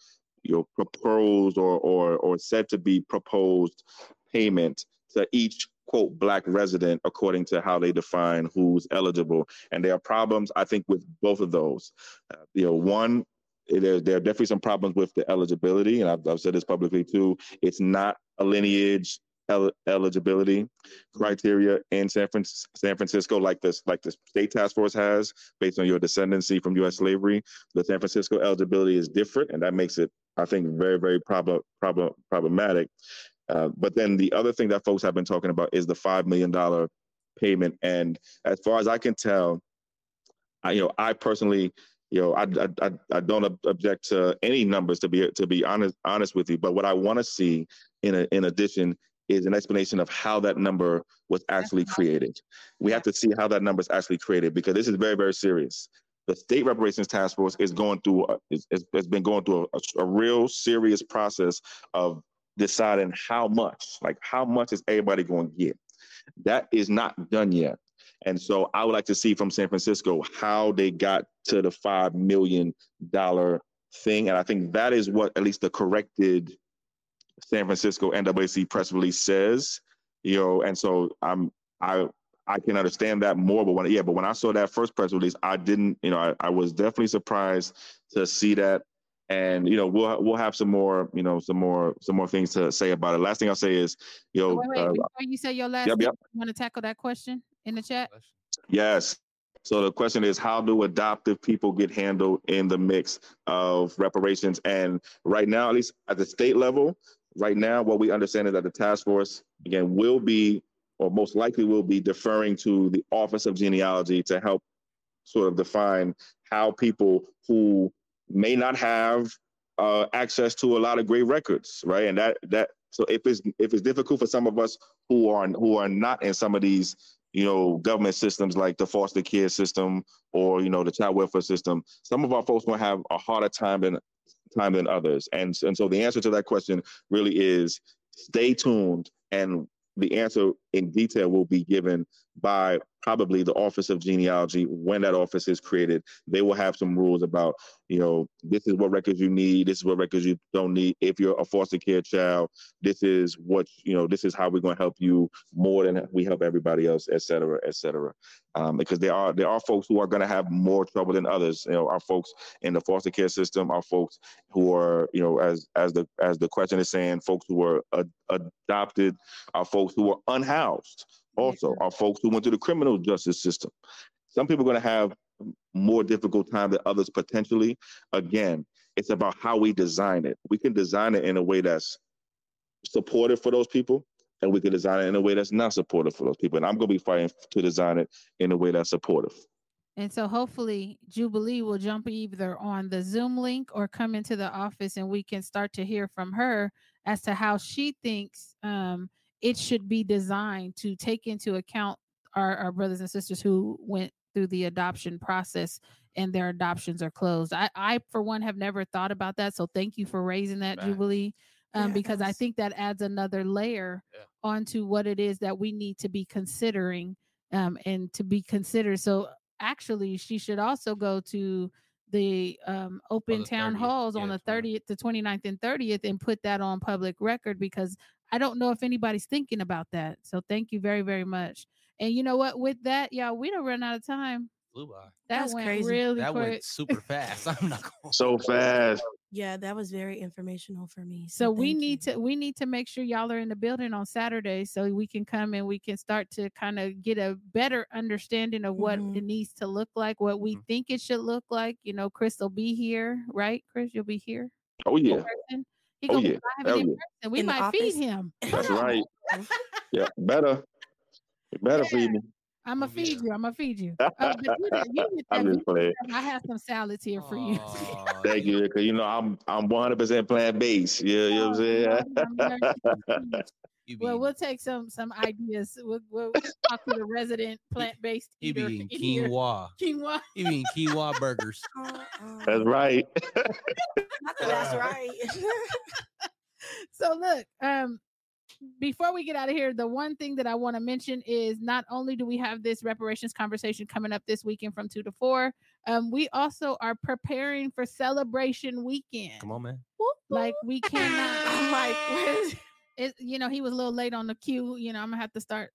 you know, proposed or or or said to be proposed payment to each quote black resident according to how they define who's eligible. And there are problems i think with both of those. Uh, you know one there, there are definitely some problems with the eligibility and I've, I've said this publicly too. It's not a lineage el- eligibility criteria in san, Fran- san francisco like this like the state task force has based on your descendancy from u.s slavery. The san francisco eligibility is different and that makes it i think very very prob- prob- problematic uh, but then the other thing that folks have been talking about is the five million dollar payment, and as far as I can tell, I, you know, I personally, you know, I, I, I, I don't ob- object to any numbers to be to be honest honest with you. But what I want to see in a, in addition is an explanation of how that number was actually created. We have to see how that number is actually created because this is very very serious. The state reparations task force is going through a, is, is, has been going through a, a real serious process of deciding how much, like how much is everybody going to get. That is not done yet. And so I would like to see from San Francisco how they got to the $5 million thing. And I think that is what at least the corrected San Francisco NAAC press release says, you know, and so I'm, I, I can understand that more, but when, yeah, but when I saw that first press release, I didn't, you know, I, I was definitely surprised to see that and you know we'll we'll have some more you know some more some more things to say about it. Last thing I'll say is you know Wait, wait, uh, before you say your last, yep, yep. you want to tackle that question? in the chat? Yes. So the question is, how do adoptive people get handled in the mix of reparations? And right now, at least at the state level, right now, what we understand is that the task force again will be, or most likely will be, deferring to the Office of Genealogy to help sort of define how people who may not have uh, access to a lot of great records, right? And that that so if it's if it's difficult for some of us who are who are not in some of these you know government systems like the foster care system or you know the child welfare system, some of our folks will have a harder time than time than others. And and so the answer to that question really is stay tuned and the answer in detail will be given by probably the Office of Genealogy when that office is created. They will have some rules about, you know, this is what records you need, this is what records you don't need. If you're a foster care child, this is what, you know, this is how we're going to help you more than we help everybody else, et cetera, et cetera. Um, because there are there are folks who are going to have more trouble than others. You know, our folks in the foster care system, our folks who are, you know, as as the as the question is saying, folks who are ad- adopted, our folks who are unhoused also are folks who went through the criminal justice system. Some people are going to have more difficult time than others potentially. Again, it's about how we design it. We can design it in a way that's supportive for those people, and we can design it in a way that's not supportive for those people. And I'm going to be fighting to design it in a way that's supportive. And so hopefully Jubilee will jump either on the Zoom link or come into the office and we can start to hear from her as to how she thinks um, it should be designed to take into account our, our brothers and sisters who went through the adoption process and their adoptions are closed. I, I for one have never thought about that. So thank you for raising that, Facts. Jubilee. Um, Yeah, because I think that adds another layer Yeah. onto what it is that we need to be considering um, and to be considered. So actually, she should also go to the um, open the town 30th. halls on the 30th, the 29th and 30th and put that on public record because I don't know if anybody's thinking about that. So thank you very, very much. And you know what? With that, y'all, we don't run out of time. Flew by. That That's went crazy. really That quick. went super fast. I'm not going. So fast. Yeah, that was very informational for me. So we need you. to we need to make sure y'all are in the building on Saturday so we can come and we can start to kind of get a better understanding of what Mhm. it needs to look like, what we Mhm. think it should look like. You know, Chris will be here, right? Chris, you'll be here. Oh yeah, person. He Oh, gonna be yeah. Hell in yeah. person. We In might feed him. that's right. Yeah, better. You better feed me. I'm gonna Oh, yeah. feed you. I'm gonna feed you. Oh, but you did- you did I'm just playing. I have some salads here for you. Thank you, because you know I'm I'm 100 percent plant based. Yeah, you know what I'm saying. Oh. You be, Well, we'll take some some ideas. We'll, we'll talk to the resident plant based you be eater eating in here. quinoa. Quinoa. You be eating quinoa burgers. Uh, uh, That's right. that's right. so look, um, before we get out of here, the one thing that I want to mention is not only do we have this reparations conversation coming up this weekend from two to four, um, we also are preparing for celebration weekend. Come on, man. Like we cannot. I'm like, what is it, you know, he was a little late on the cue. You know, I'm gonna have to start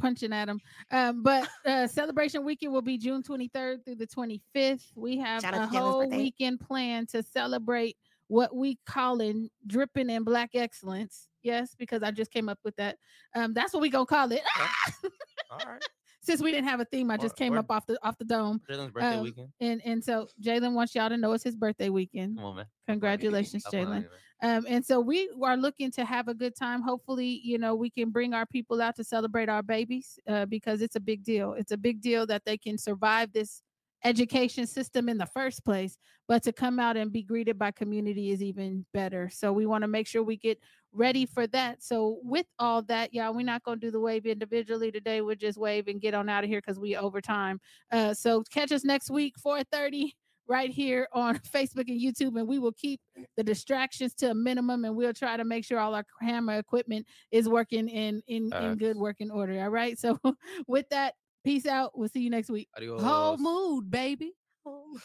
punching at him. Um, but uh, celebration weekend will be June 23rd through the 25th. We have Shout a out to Jalen's whole weekend planned to celebrate what we call in dripping in black excellence. Yes, because I just came up with that. Um, that's what we gonna call it. All right. Since we didn't have a theme, I just Word- came word. up off the off the dome. Jalen's birthday Um, weekend. And and so Jalen wants y'all to know it's his birthday weekend. Come on, man. Congratulations, Jalen. with me, man. Um, and so we are looking to have a good time. Hopefully, you know, we can bring our people out to celebrate our babies uh, because it's a big deal. It's a big deal that they can survive this education system in the first place, but to come out and be greeted by community is even better. So we want to make sure we get ready for that. So with all that, y'all, we're not going to do the wave individually today. We'll just wave and get on out of here because we over time. Uh, so catch us next week, 430 right here on Facebook and YouTube, and we will keep the distractions to a minimum, and we'll try to make sure all our camera equipment is working in in, in good working order. All right. So with that, peace out. We'll see you next week. Adios. Whole mood, baby. Oh.